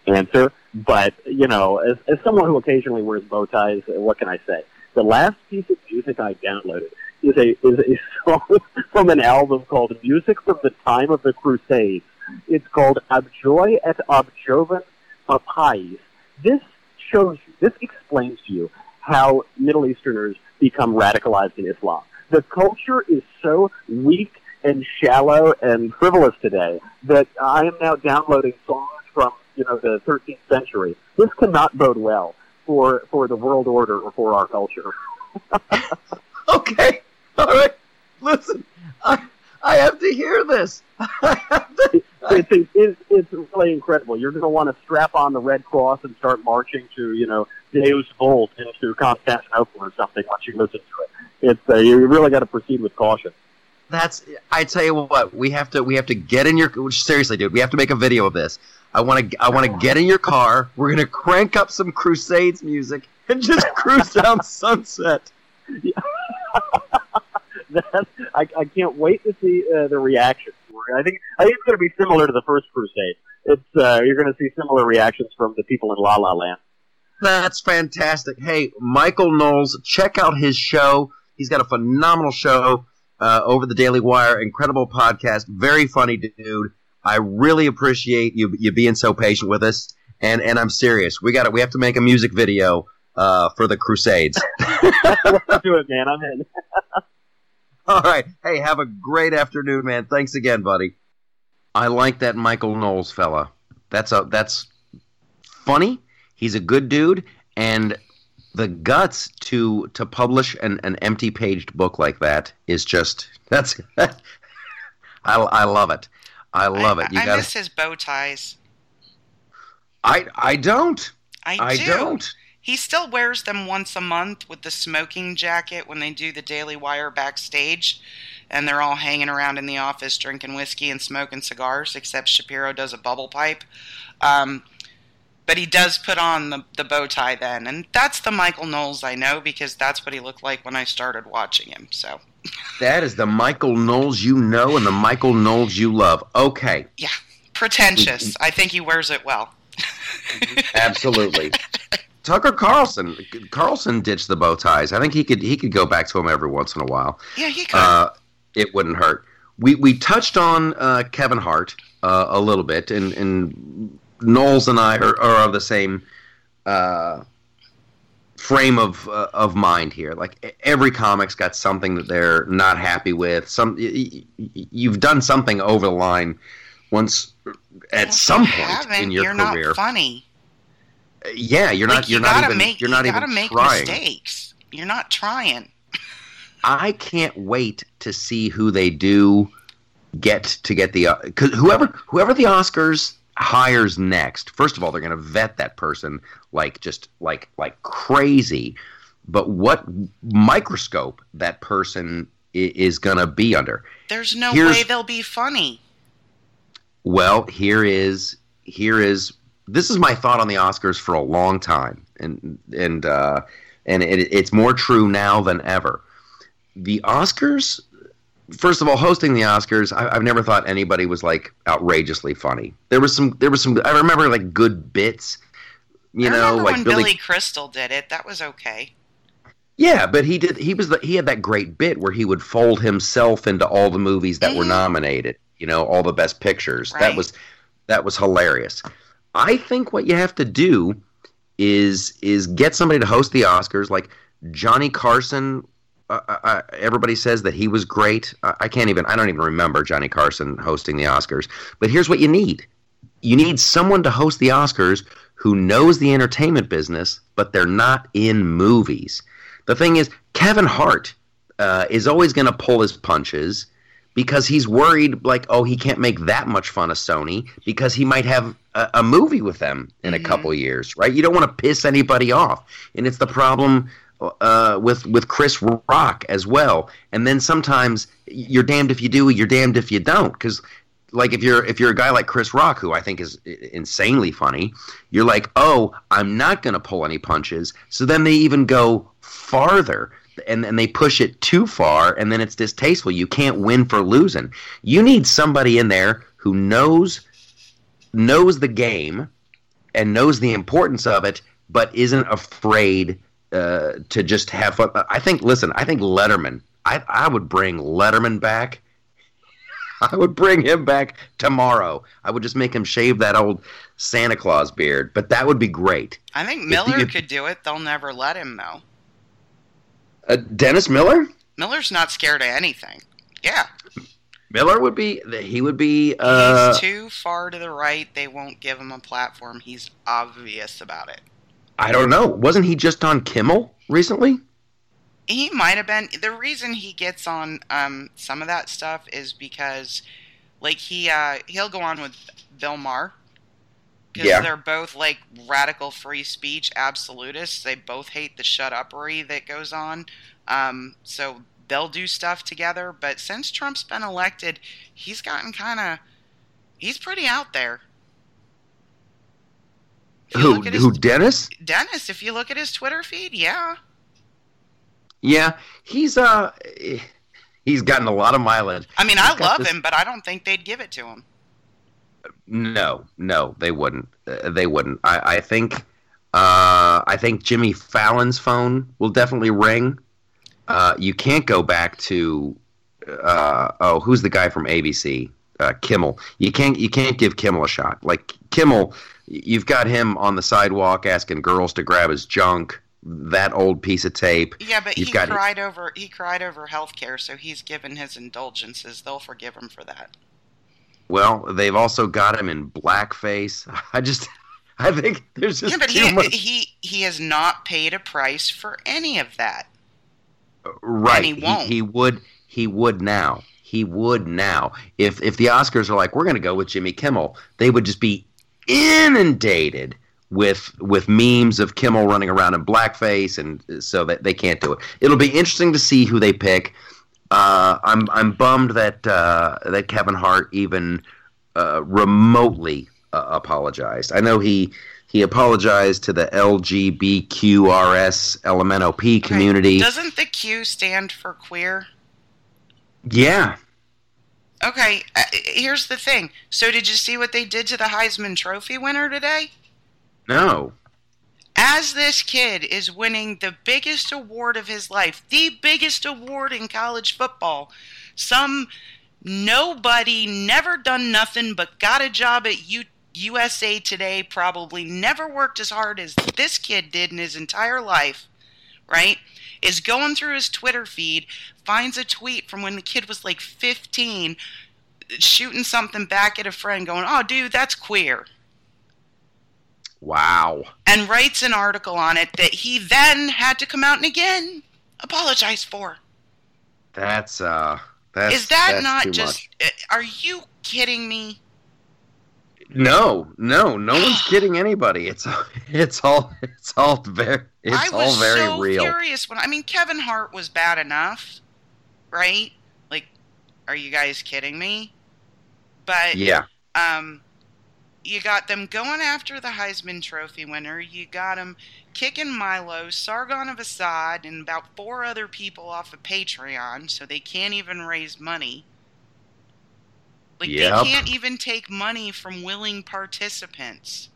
answer. But you know, as as someone who occasionally wears bow ties, what can I say? The last piece of music I downloaded is a is a [LAUGHS] song from an album called "Music from the Time of the Crusades." It's called "Abjoy et Abjoven Papais." This shows this explains to you how Middle Easterners become radicalized in Islam. The culture is so weak and shallow and frivolous today that I am now downloading songs from you know the 13th century. This cannot bode well for for the world order or for our culture. [LAUGHS]
Okay, [LAUGHS] all right. Listen, I I have to hear this. [LAUGHS] I have to-
It's, it's, it's, it's really incredible. You're going to want to strap on the Red Cross and start marching to, you know, Deus Vult into Constantinople or something once you listen to it. It's uh, you really got to proceed with caution.
That's I tell you what, we have to we have to get in your seriously, dude. We have to make a video of this. I want to I want to get in your car. We're gonna crank up some Crusades music and just [LAUGHS] cruise down Sunset.
That, [LAUGHS] I, I can't wait to see uh, the reaction. I think I think it's going to be similar to the first Crusade. It's uh, you're going to see similar reactions from the people in La La Land.
That's fantastic. Hey, Michael Knowles, check out his show. He's got a phenomenal show uh, over the Daily Wire. Incredible podcast. Very funny dude. I really appreciate you you being so patient with us. And and I'm serious. We got We have to make a music video uh, for the Crusades. [LAUGHS]
Let's do it, man. I'm in. [LAUGHS] [LAUGHS]
All right. Hey, have a great afternoon, man. Thanks again, buddy. I like that Michael Knowles fella. That's a that's funny. He's a good dude, and the guts to to publish an, an empty paged book like that is just [LAUGHS] that's [LAUGHS] I, I love it. I love it. You
I
got
miss his bow ties.
I I don't.
I,
I
do.
don't.
He still wears them once a month with the smoking jacket when they do the Daily Wire backstage, and they're all hanging around in the office drinking whiskey and smoking cigars. Except Shapiro does a bubble pipe. Um, But he does put on the, the bow tie then, and that's the Michael Knowles I know because that's what he looked like when I started watching him. So [LAUGHS]
That is the Michael Knowles you know and the Michael Knowles you love. Okay,
yeah, pretentious. I think he wears it well. [LAUGHS]
absolutely. [LAUGHS] Tucker Carlson. Carlson ditched the bow ties. I think he could he could go back to them every once in a while.
Yeah, he could.
Uh, it wouldn't hurt. We we touched on uh, Kevin Hart uh, a little bit, and, and Knowles and I are, are of the same uh, frame of uh, of mind here. Like every comic's got something that they're not happy with. Some y- y- you've done something over the line once at
Well,
some point in your
you're
career.
not funny.
Yeah, you're not. You're
you
not even.
make.
you're not
you
even
make
trying.
mistakes. You're not trying.
I can't wait to see who they do get to get the uh, because whoever whoever the Oscars hires next. First of all, they're going to vet that person like just like like crazy. But what microscope that person i- is going to be under?
There's no
Here's-
way they'll be funny.
Well, here is here is this is my thought on the Oscars for a long time, and and uh, and it, it's more true now than ever. The Oscars, first of all, hosting the Oscars, I, I've never thought anybody was like outrageously funny. There was some, there was some. I remember like good bits, you
I
know,
remember
like
when
Billy.
Billy Crystal did it. That was okay.
Yeah, but he did. He was the, he had that great bit where he would fold himself into all the movies that were
Mhm.
nominated. You know, all the best pictures. That was that was hilarious. I think what you have to do is is get somebody to host the Oscars, like Johnny Carson. Uh, uh, uh, everybody says that he was great. I can't even. I don't even remember Johnny Carson hosting the Oscars. But here's what you need: you need someone to host the Oscars who knows the entertainment business, but they're not in movies. The thing is, Kevin Hart uh, is always going to pull his punches because he's worried, like, oh, he can't make that much fun of Sony because he might have a, a movie with them in a
Mhm.
couple years, right? You don't want to piss anybody off, and it's the problem uh, with with Chris Rock as well. And then sometimes you're damned if you do, you're damned if you don't, because like if you're if you're a guy like Chris Rock, who I think is insanely funny, you're like, oh, I'm not going to pull any punches. So then they even go farther and and they push it too far, and then it's distasteful. You can't win for losing. You need somebody in there who knows knows the game and knows the importance of it, but isn't afraid uh, to just have fun. I think. Listen, I think Letterman. I I would bring Letterman back. [LAUGHS] I would bring him back tomorrow. I would just make him shave that old Santa Claus beard, but that would be great.
I think
If
Miller could do it. They'll never let him though.
Uh, Dennis Miller.
Miller's not scared of anything. Yeah,
Miller would be. He would be. Uh,
he's too far to the right. They won't give him a platform. He's obvious about it.
I don't know. Wasn't he just on Kimmel recently?
He might have been. The reason he gets on um, some of that stuff is because, like he uh, he'll go on with Bill Maher because
Yeah.
they're both like radical free speech absolutists. They both hate the shut upery that goes on. Um, so they'll do stuff together. But since Trump's been elected, he's gotten kind of he's pretty out there.
Who?
his-
Who? Dennis?
Dennis, if you look at his Twitter feed, yeah.
Yeah, he's uh, he's gotten a lot of mileage.
I mean,
He's
I love
this-
him, but I don't think they'd give it to him.
No, no, they wouldn't. Uh, they wouldn't. I, I think. Uh, I think Jimmy Fallon's phone will definitely ring. Uh, you can't go back to. Uh, oh, who's the guy from ABC? Uh, Kimmel. You can't. You can't give Kimmel a shot. Like Kimmel, you've got him on the sidewalk asking girls to grab his junk. That old piece of tape.
Yeah, but
You've
he
got it.
cried over he cried over health care, so he's given his indulgences. They'll forgive him for that.
Well, they've also got him in blackface. [LAUGHS] I just, [LAUGHS] I think there's just
yeah, but
too
he
much.
he he has not paid a price for any of that.
Uh, right?
he won't.
He, would. He would now. He would now. If if the Oscars are like, we're going to go with Jimmy Kimmel, they would just be inundated with with memes of Kimmel running around in blackface, and uh, so that they can't do it. It'll be interesting to see who they pick. Uh, I'm I'm bummed that uh, that Kevin Hart even uh, remotely uh, apologized. I know he he apologized to the LGBTQRS LMNOP community.
Right. Doesn't the Q stand for queer?
Yeah.
Okay, uh, here's the thing. So did you see what they did to the Heisman Trophy winner today?
No.
As this kid is winning the biggest award of his life, the biggest award in college football, some nobody, never done nothing but got a job at U- USA Today, probably never worked as hard as this kid did in his entire life, right? Is going through his Twitter feed, finds a tweet from when the kid was like 15, shooting something back at a friend, going, Oh, dude, that's queer.
Wow.
And writes an article on it that he then had to come out and again apologize for.
That's, uh, that's,
Is that
that's
not just. Much. Are you kidding me?
No, no, no [SIGHS] one's kidding anybody. It's it's all it's all very it's all very
so
real.
Furious when I mean Kevin Hart was bad enough, right? Like, are you guys kidding me? But
yeah,
um, you got them going after the Heisman Trophy winner. You got them kicking Milo, Sargon of Akkad, and about four other people off of Patreon, so they can't even raise money. Like yep. they can't even take money from willing participants.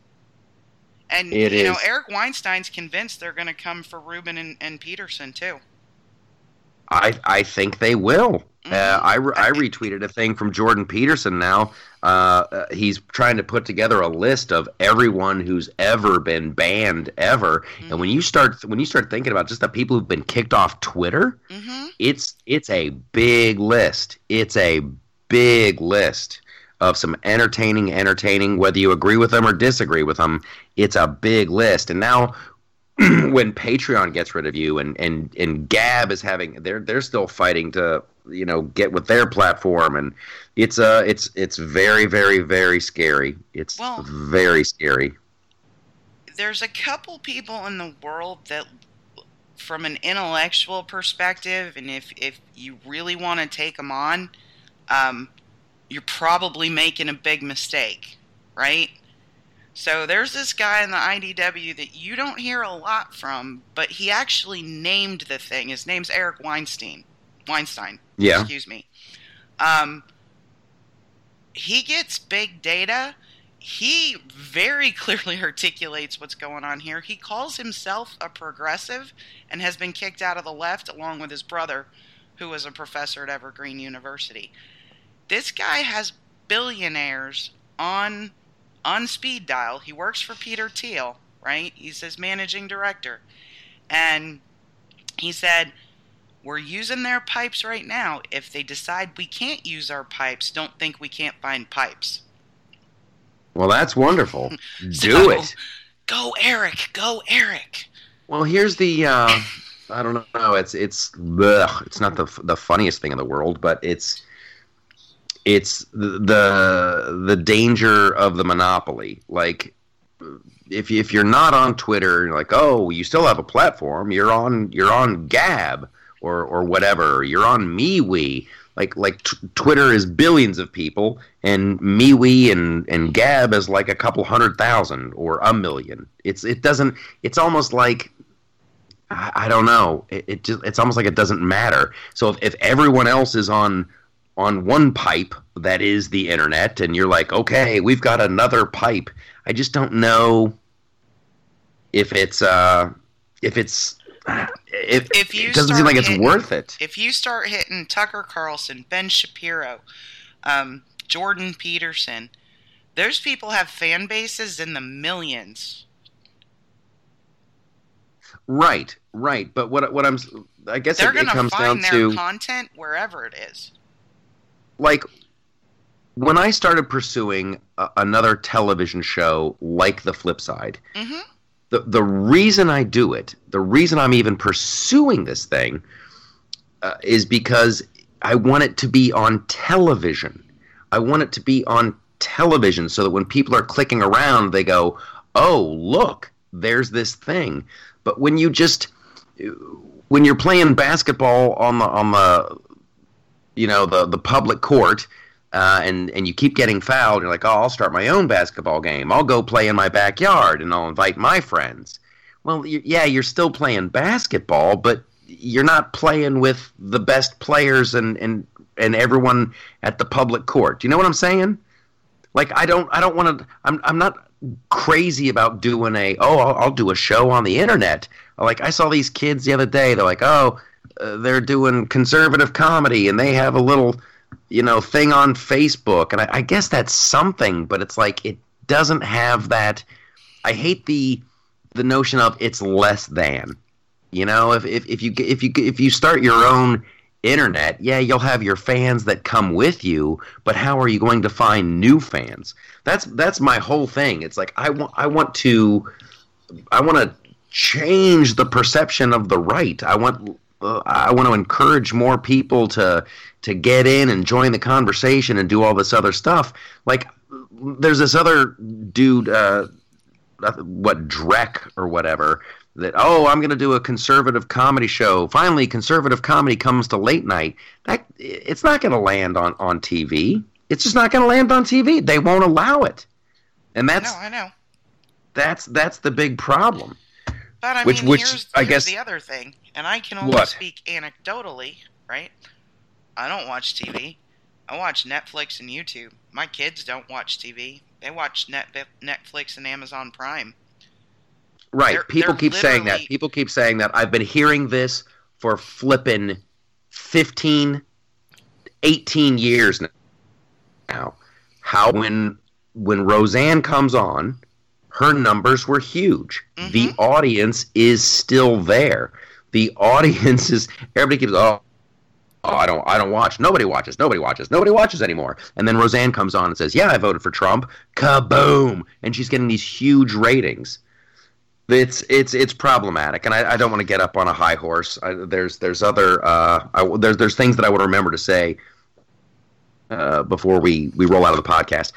And it you is. know, Eric Weinstein's convinced they're going to come for Rubin and, and Peterson too.
I I think they will. Mm-hmm. Uh, I, re- I retweeted a thing from Jordan Peterson now. Uh, uh, he's trying to put together a list of everyone who's ever been banned ever. Mm-hmm. And when you start when you start thinking about just the people who've been kicked off Twitter,
mm-hmm.
it's it's a big list. It's a big list of some entertaining entertaining whether you agree with them or disagree with them. It's a big list. And now [CLEARS THROAT] when Patreon gets rid of you and, and, and Gab is having they're they're still fighting to you know get with their platform and it's uh it's it's very very very scary. It's well, very scary.
There's a couple people in the world that from an intellectual perspective and if if you really want to take them on um you're probably making a big mistake, right? So there's this guy in the IDW that you don't hear a lot from, but he actually named the thing. His name's Eric Weinstein. Weinstein.
Yeah.
Excuse me. Um, he gets big data. He very [LAUGHS] clearly articulates what's going on here. He calls himself a progressive and has been kicked out of the left along with his brother, who was a professor at Evergreen University. This guy has billionaires on on speed dial. He works for Peter Thiel, right? He's his managing director. And he said, We're using their pipes right now. If they decide we can't use our pipes, don't think we can't find pipes.
Well, that's wonderful. [LAUGHS] so, Do it.
Go, Eric. Go, Eric.
Well, here's the. Uh, I don't know. It's it's ugh, it's not the the funniest thing in the world, but it's it's the the danger of the monopoly. Like if if you're not on Twitter, you're like, oh, you still have a platform. You're on you're on Gab or or whatever. You're on MeWe. Like like t- Twitter is billions of people, and MeWe and and Gab is like a couple hundred thousand or a million. It's it doesn't. It's almost like I, I don't know. It, it just it's almost like it doesn't matter. So if, if everyone else is on on one pipe that is the internet and you're like okay we've got another pipe i just don't know if it's uh if it's if, if you it doesn't seem like hitting, it's worth it.
if you start hitting tucker carlson ben shapiro um, jordan peterson those people have fan bases in the millions.
Right right. But what what i'm i guess
they're
it, it comes
find
down
their
to
content wherever it is.
Like when I started pursuing a, another television show like The Flip Side,
mm-hmm.
The the reason I do it, the reason I'm even pursuing this thing, uh, is because I want it to be on television. I want it to be on television so that when people are clicking around, they go, "Oh, look, there's this thing." But when you just when you're playing basketball on the on the you know the the public court uh, and and you keep getting fouled. You're like, oh, I'll start my own basketball game. I'll go play in my backyard, and I'll invite my friends. Well, you, yeah, you're still playing basketball, but you're not playing with the best players and and and everyone at the public court. Do you know what I'm saying? Like, I don't I don't want to. I'm I'm not crazy about doing a oh I'll, I'll do a show on the internet. Like I saw these kids the other day. They're like, oh, uh, they're doing conservative comedy, and they have a little you know thing on Facebook, and I, I guess that's something, but it's like it doesn't have that. I hate the the notion of it's less than. You know, if, if, if you if you if you start your own internet, yeah, you'll have your fans that come with you, but how are you going to find new fans? That's that's my whole thing. It's like I want I want to I want to change the perception of the right. I want I want to encourage more people to to get in and join the conversation and do all this other stuff. Like there's this other dude uh, what Drek or whatever that oh I'm going to do a conservative comedy show. Finally, conservative comedy comes to late night. That it's not going to land on on TV. It's just not going to land on TV. They won't allow it, and that's
I know.
That's that's the big problem.
But I
which,
mean,
which
here's,
I
here's
guess
the other thing, and I can only
What?
speak anecdotally, right? I don't watch TV. I watch Netflix and YouTube. My kids don't watch TV. They watch Net Netflix and Amazon Prime.
Right.
They're-
People
they're
keep saying that. People keep saying that. I've been hearing this for flipping 15, 18 years now. How when when Roseanne comes on, her numbers were huge. The
Mhm.
audience is still there. The [LAUGHS] audience is everybody keeps oh Oh, I don't. I don't watch. Nobody watches. Nobody watches. Nobody watches anymore. And then Roseanne comes on and says, "Yeah, I voted for Trump." Kaboom! And she's getting these huge ratings. It's it's it's problematic, and I, I don't want to get up on a high horse. I, there's there's other uh, I, there's there's things that I would remember to say uh, before we we roll out of the podcast.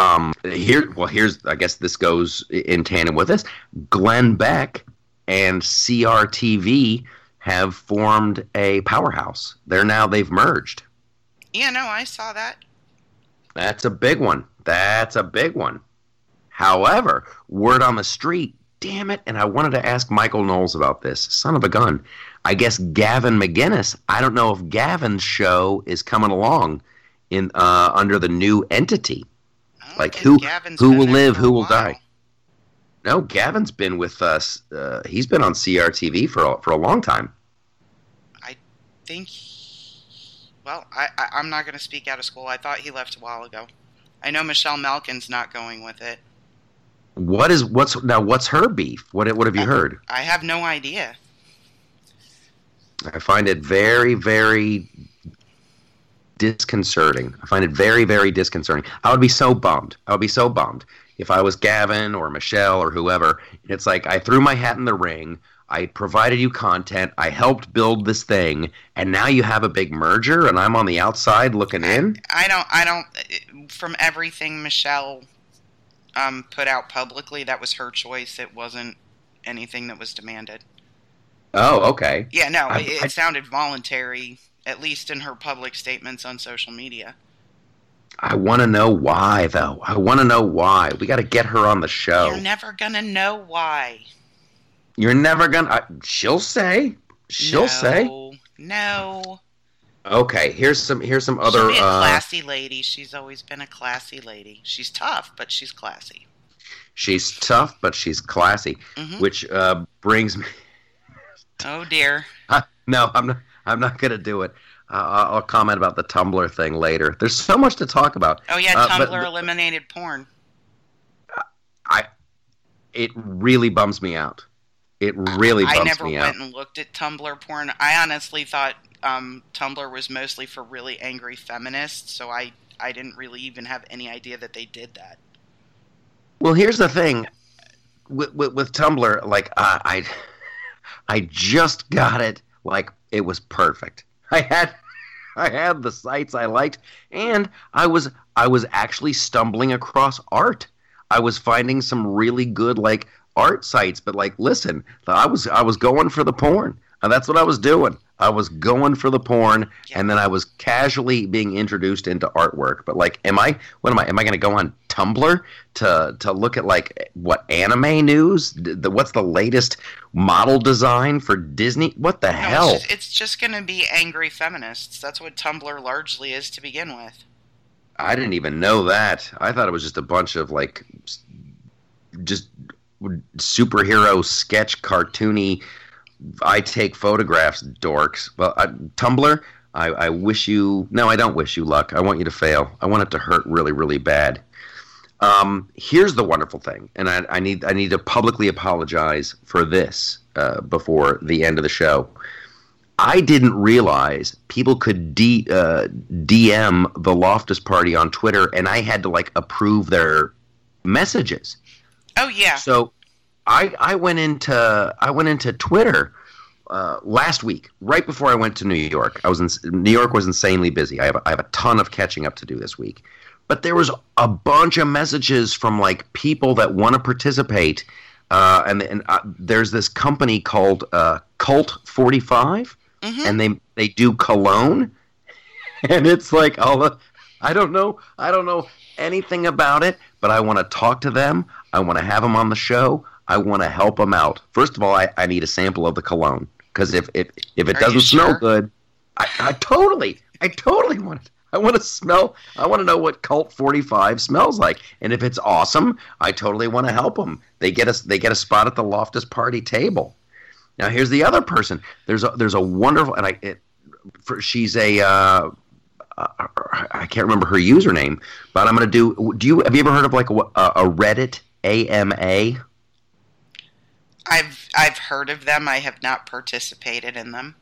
Um, here, well, here's I guess this goes in tandem with this. Glenn Beck and CRTV have formed a powerhouse. They're now they've merged.
Yeah, no, I saw that.
That's a big one. That's a big one. However, word on the street, damn it, and I wanted to ask Michael Knowles about this. Son of a gun. I guess Gavin McInnes, I don't know if Gavin's show is coming along in uh, under the new entity.
I
Like, who-
Gavin's
who will live, who will die? No, Gavin's been with us. Uh, he's been on CRTV for a, for a long time.
I think. Well, I, I I'm not going to speak out of school. I thought he left a while ago. I know Michelle Malkin's not going with it.
What is what's now? What's her beef? What what have you heard?
I have no idea.
I find it very, very disconcerting. I find it very, very disconcerting. I would be so bummed. I would be so bummed if I was Gavin or Michelle or whoever. It's like I threw my hat in the ring. I provided you content. I helped build this thing, and now you have a big merger, and I'm on the outside looking in.
I don't. I don't. From everything Michelle um, put out publicly, that was her choice. It wasn't anything that was demanded.
Oh, okay.
Yeah, no,
I-
it, it
I-
sounded voluntary, at least in her public statements on social media.
I want to know why, though. I want to know why. We got to get her on the show.
You're never gonna know why.
You're never gonna. She'll say. She'll
no,
say.
No.
Okay. Here's some. Here's some
She'll
other.
be a
Uh,
classy lady. She's always been a classy lady. She's tough, but she's classy.
she's tough, but she's classy,
hmm
which uh, brings me.
Oh dear. [LAUGHS]
No, I'm not. I'm not gonna do it. Uh, I'll I'll comment about the Tumblr thing later. There's so much to talk about.
Oh yeah,
Uh,
Tumblr
but-
eliminated porn.
I. It really bums me out. It really
I never went
out.
and looked at Tumblr porn. I honestly thought um, Tumblr was mostly for really angry feminists, so I I didn't really even have any idea that they did that.
Well, here's the thing with, with, with Tumblr. Like uh, I, I just got it. Like it was perfect. [LAUGHS] I had, I had the sites I liked, and I was I was actually stumbling across art. I was finding some really good like art sites. But like, listen, I was I was going for the porn. And that's what I was doing. I was going for the porn,
Yeah.
and then I was casually being introduced into artwork. But like, am I? What am I? Am I going to go on Tumblr to to look at like what anime news? The, what's the latest model design for Disney? What the
No,
hell?
It's just, it's just going to be angry feminists. That's what Tumblr largely is to begin with.
I didn't even know that. I thought it was just a bunch of like, just superhero sketch cartoony. I take photographs, dorks. Well, I, Tumblr. I, I wish you. No, I don't wish you luck. I want you to fail. I want it to hurt really, really bad. Um, here's the wonderful thing, and I, I need I need to publicly apologize for this uh, before the end of the show. I didn't realize people could D, uh, DM the Loftus Party on Twitter, and I had to like approve their messages.
Oh yeah,
So I I went into I went into Twitter uh, last week, right before I went to New York. I was in New York was insanely busy. I have a, I have a ton of catching up to do this week, but there was a bunch of messages from like people that want to participate. Uh, and and uh, there's this company called uh, Cult Forty Five,
Mhm.
and they they do cologne, [LAUGHS] and it's like all the I don't know I don't know anything about it, but I want to talk to them. I want to have them on the show. I want to help them out. First of all, I, I need a sample of the cologne because if if if it
Are
doesn't smell good, I, I totally I totally want it. I want to smell. I want to know what Cult Forty Five smells like, and if it's awesome, I totally want to help them. They get us. They get a spot at the Loftus party table. Now here's the other person. There's a there's a wonderful and I it, for, she's a uh, uh, I can't remember her username, but I'm gonna do. Do you have you ever heard of like a, a Reddit AMA?
I've I've heard of them. I have not participated in them.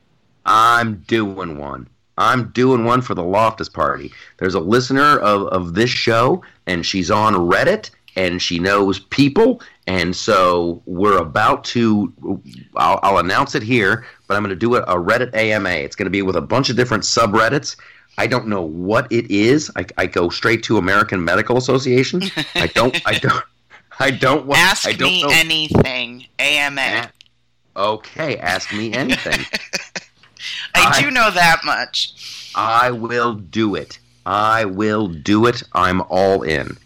I'm doing one. I'm doing one for the Loftus Party. There's a listener of, of this show, and she's on Reddit, and she knows people, and so we're about to. I'll, I'll announce it here, but I'm going to do a, a Reddit AMA. It's going to be with a bunch of different subreddits. I don't know what it is. I, I go straight to American Medical Association. I don't. I don't. I don't want.
Ask
I don't
me
know.
anything. AMA.
Okay, ask me anything.
I [LAUGHS]
I-
do know that much.
I will do it. I will do it. I'm all in.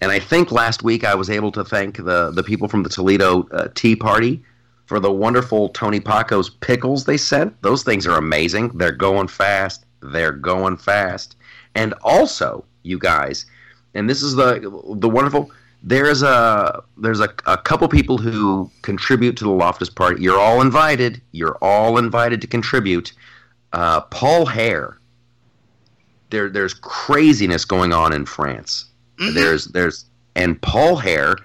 And I think last week I was able to thank the, the people from the Toledo uh, Tea Party for the wonderful Tony Packo's pickles they sent. Those things are amazing. They're going fast. They're going fast. And also, you guys, and this is the the wonderful. There's a there's a, a couple people who contribute to the Loftus Party. You're all invited. You're all invited to contribute. Uh, Paul Hare. There there's craziness going on in France.
Mhm.
There's there's and Paul Hare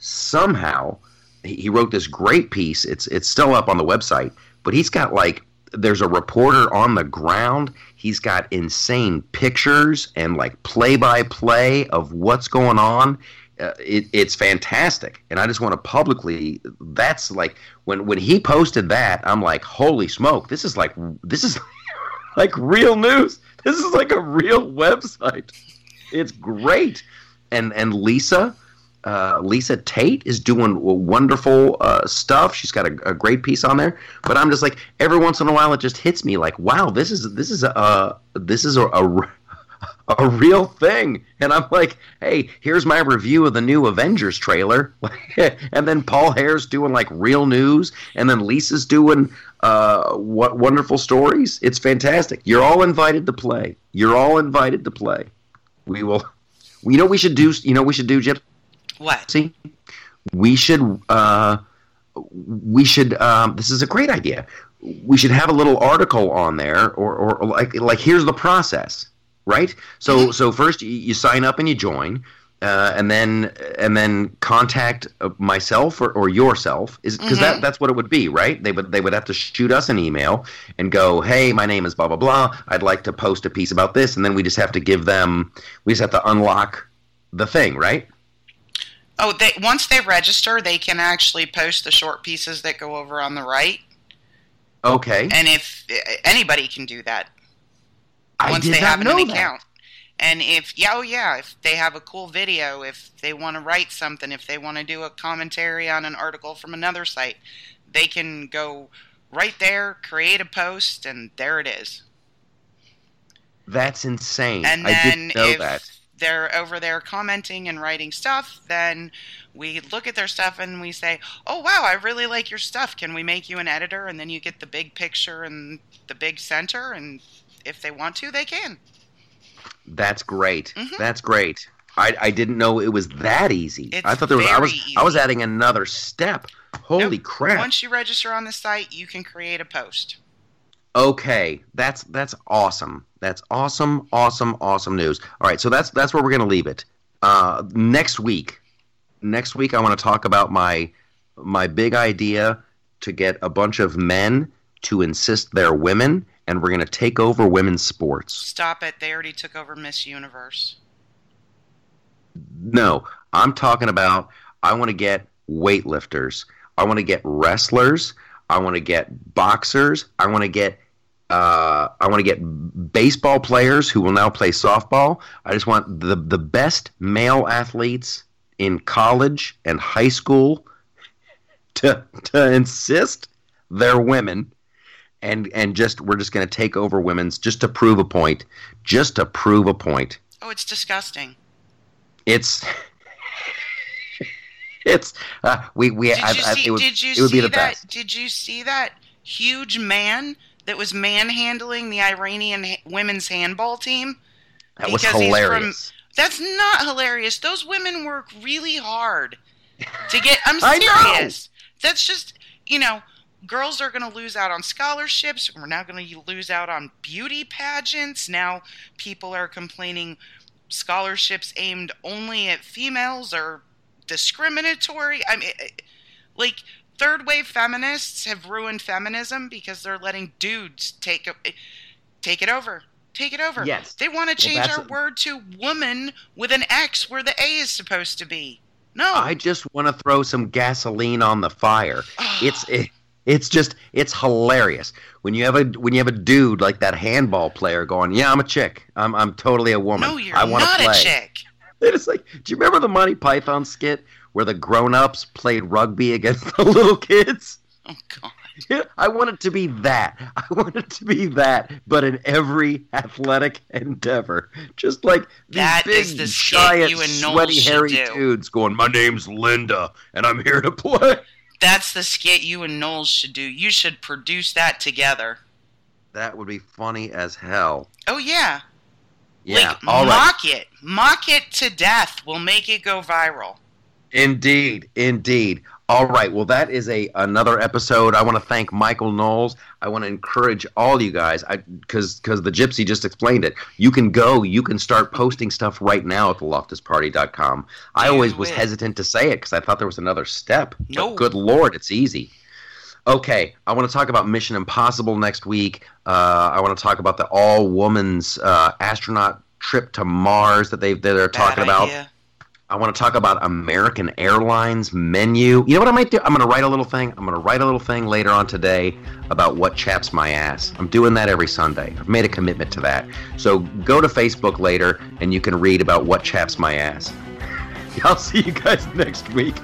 somehow he he wrote this great piece. It's it's still up on the website, but he's got like there's a reporter on the ground. He's got insane pictures and like play by play of what's going on. Uh, it, it's fantastic, and I just want to publicly. That's like when when he posted that, I'm like, holy smoke! This is like this is [LAUGHS] like real news. This is like a real website. It's great, and and Lisa, uh, Lisa Tate is doing wonderful uh, stuff. She's got a, a great piece on there. But I'm just like every once in a while, it just hits me like, wow, this is this is a this is a, a [LAUGHS] a real thing. And I'm like, hey, here's my review of the new Avengers trailer. [LAUGHS] and then Paul Hare's doing like real news, and then Lisa's doing uh, what wonderful stories. It's fantastic. You're all invited to play. You're all invited to play. We will. You know what we should do. You know what we should do, Gypsy.
What?
See, we should. Uh, we should. Um, this is a great idea. We should have a little article on there, or, or like like here's the process, right? So so first you, sign up and you join. Uh, and then and then contact uh, myself or, or yourself is because that that's what it would be right they would they would have to shoot us an email and go hey my name is blah blah blah I'd like to post a piece about this and then we just have to give them we just have to unlock the thing right
Oh, they once they register, they can actually post the short pieces that go over on the right.
okay
And if anybody can do that once they have an
that.
account. And if yeah, oh yeah, if they have a cool video, if they want to write something, if they want to do a commentary on an article from another site, they can go right there, create a post, and there it is.
That's insane.
And
I
then
didn't know
if
that.
they're over there commenting and writing stuff, then we look at their stuff and we say, "Oh wow, I really like your stuff. Can we make you an editor?" And then you get the big picture and the big center, and if they want to, they can.
That's great.
Mhm.
That's great. I, I didn't know it was that easy.
It's
I thought there was I was I was adding another step. Holy
Nope.
crap.
Once you register on the site, you can create a post.
Okay, that's that's awesome. That's awesome, awesome, awesome news. All right, so that's that's where we're gonna leave it. Uh, next week, next week I want to talk about my my big idea to get a bunch of men to insist they're women, and we're gonna take over women's sports.
Stop it. They already took over Miss Universe.
No, I'm talking about I want to get weightlifters. I want to get wrestlers. I want to get boxers. I want to get uh, I want to get baseball players who will now play softball. I just want the the best male athletes in college and high school to to insist they're women and and just we're just going to take over women's just to prove a point, just to prove a point
Oh, it's disgusting.
it's [LAUGHS] it's uh, we we
Did
I,
you
I,
see?
it would,
did you
it would
see
be the
that?
best.
Did you see that huge man that was manhandling the Iranian ha- women's handball team?
That was
he's from-
hilarious.
That's not hilarious. Those women work really hard to [LAUGHS] get. I'm
I know.
serious. That's just you know, girls are going to lose out on scholarships. We're now going to lose out on beauty pageants. Now people are complaining scholarships aimed only at females are discriminatory. I mean, eh, like third wave feminists have ruined feminism because they're letting dudes take eh, take it over. Take it over.
Yes.
They want to change
that's
our word to woman with an X where the A is supposed to be. No.
I just want to throw some gasoline on the fire. It's it, [SIGHS] it's just it's hilarious when you have a when you have a dude like that handball player going, yeah, I'm a chick. I'm I'm totally a woman.
no, you're
I want
not
to play.
a chick. [LAUGHS]
It's like, do you remember the Monty Python skit where the grown-ups played rugby against [LAUGHS] the little kids?
Oh God. [LAUGHS]
Yeah, I want it to be that. I want it to be that, but in every athletic endeavor. Just like these
That
big,
is the
giant,
you and Knowles
sweaty, hairy
do.
dudes going, My name's Linda, and I'm here to play.
That's the skit you and Knowles should do. You should produce that together.
That would be funny as hell.
Oh yeah.
Yeah,
like
all right.
mock it. Mock it to death. We'll make it go viral.
Indeed, indeed. All right. Well, that is a another episode. I want to thank Michael Knowles. I want to encourage all you guys, because because the Gypsy just explained it. You can go. You can start posting stuff right now at theloftusparty.com. I
Do
always was hesitant to say it because I thought there was another step.
No.
good lord, it's easy. Okay, I want to talk about Mission Impossible next week. Uh, I want to talk about the all woman's uh, astronaut trip to Mars that they that they're
Bad
talking about. I want to talk about American Airlines menu. You know what I might do? I'm going to write a little thing. I'm going to write a little thing later on today about what chaps my ass. I'm doing that every Sunday. I've made a commitment to that. So go to Facebook later and you can read about what chaps my ass. [LAUGHS] I'll see you guys next week.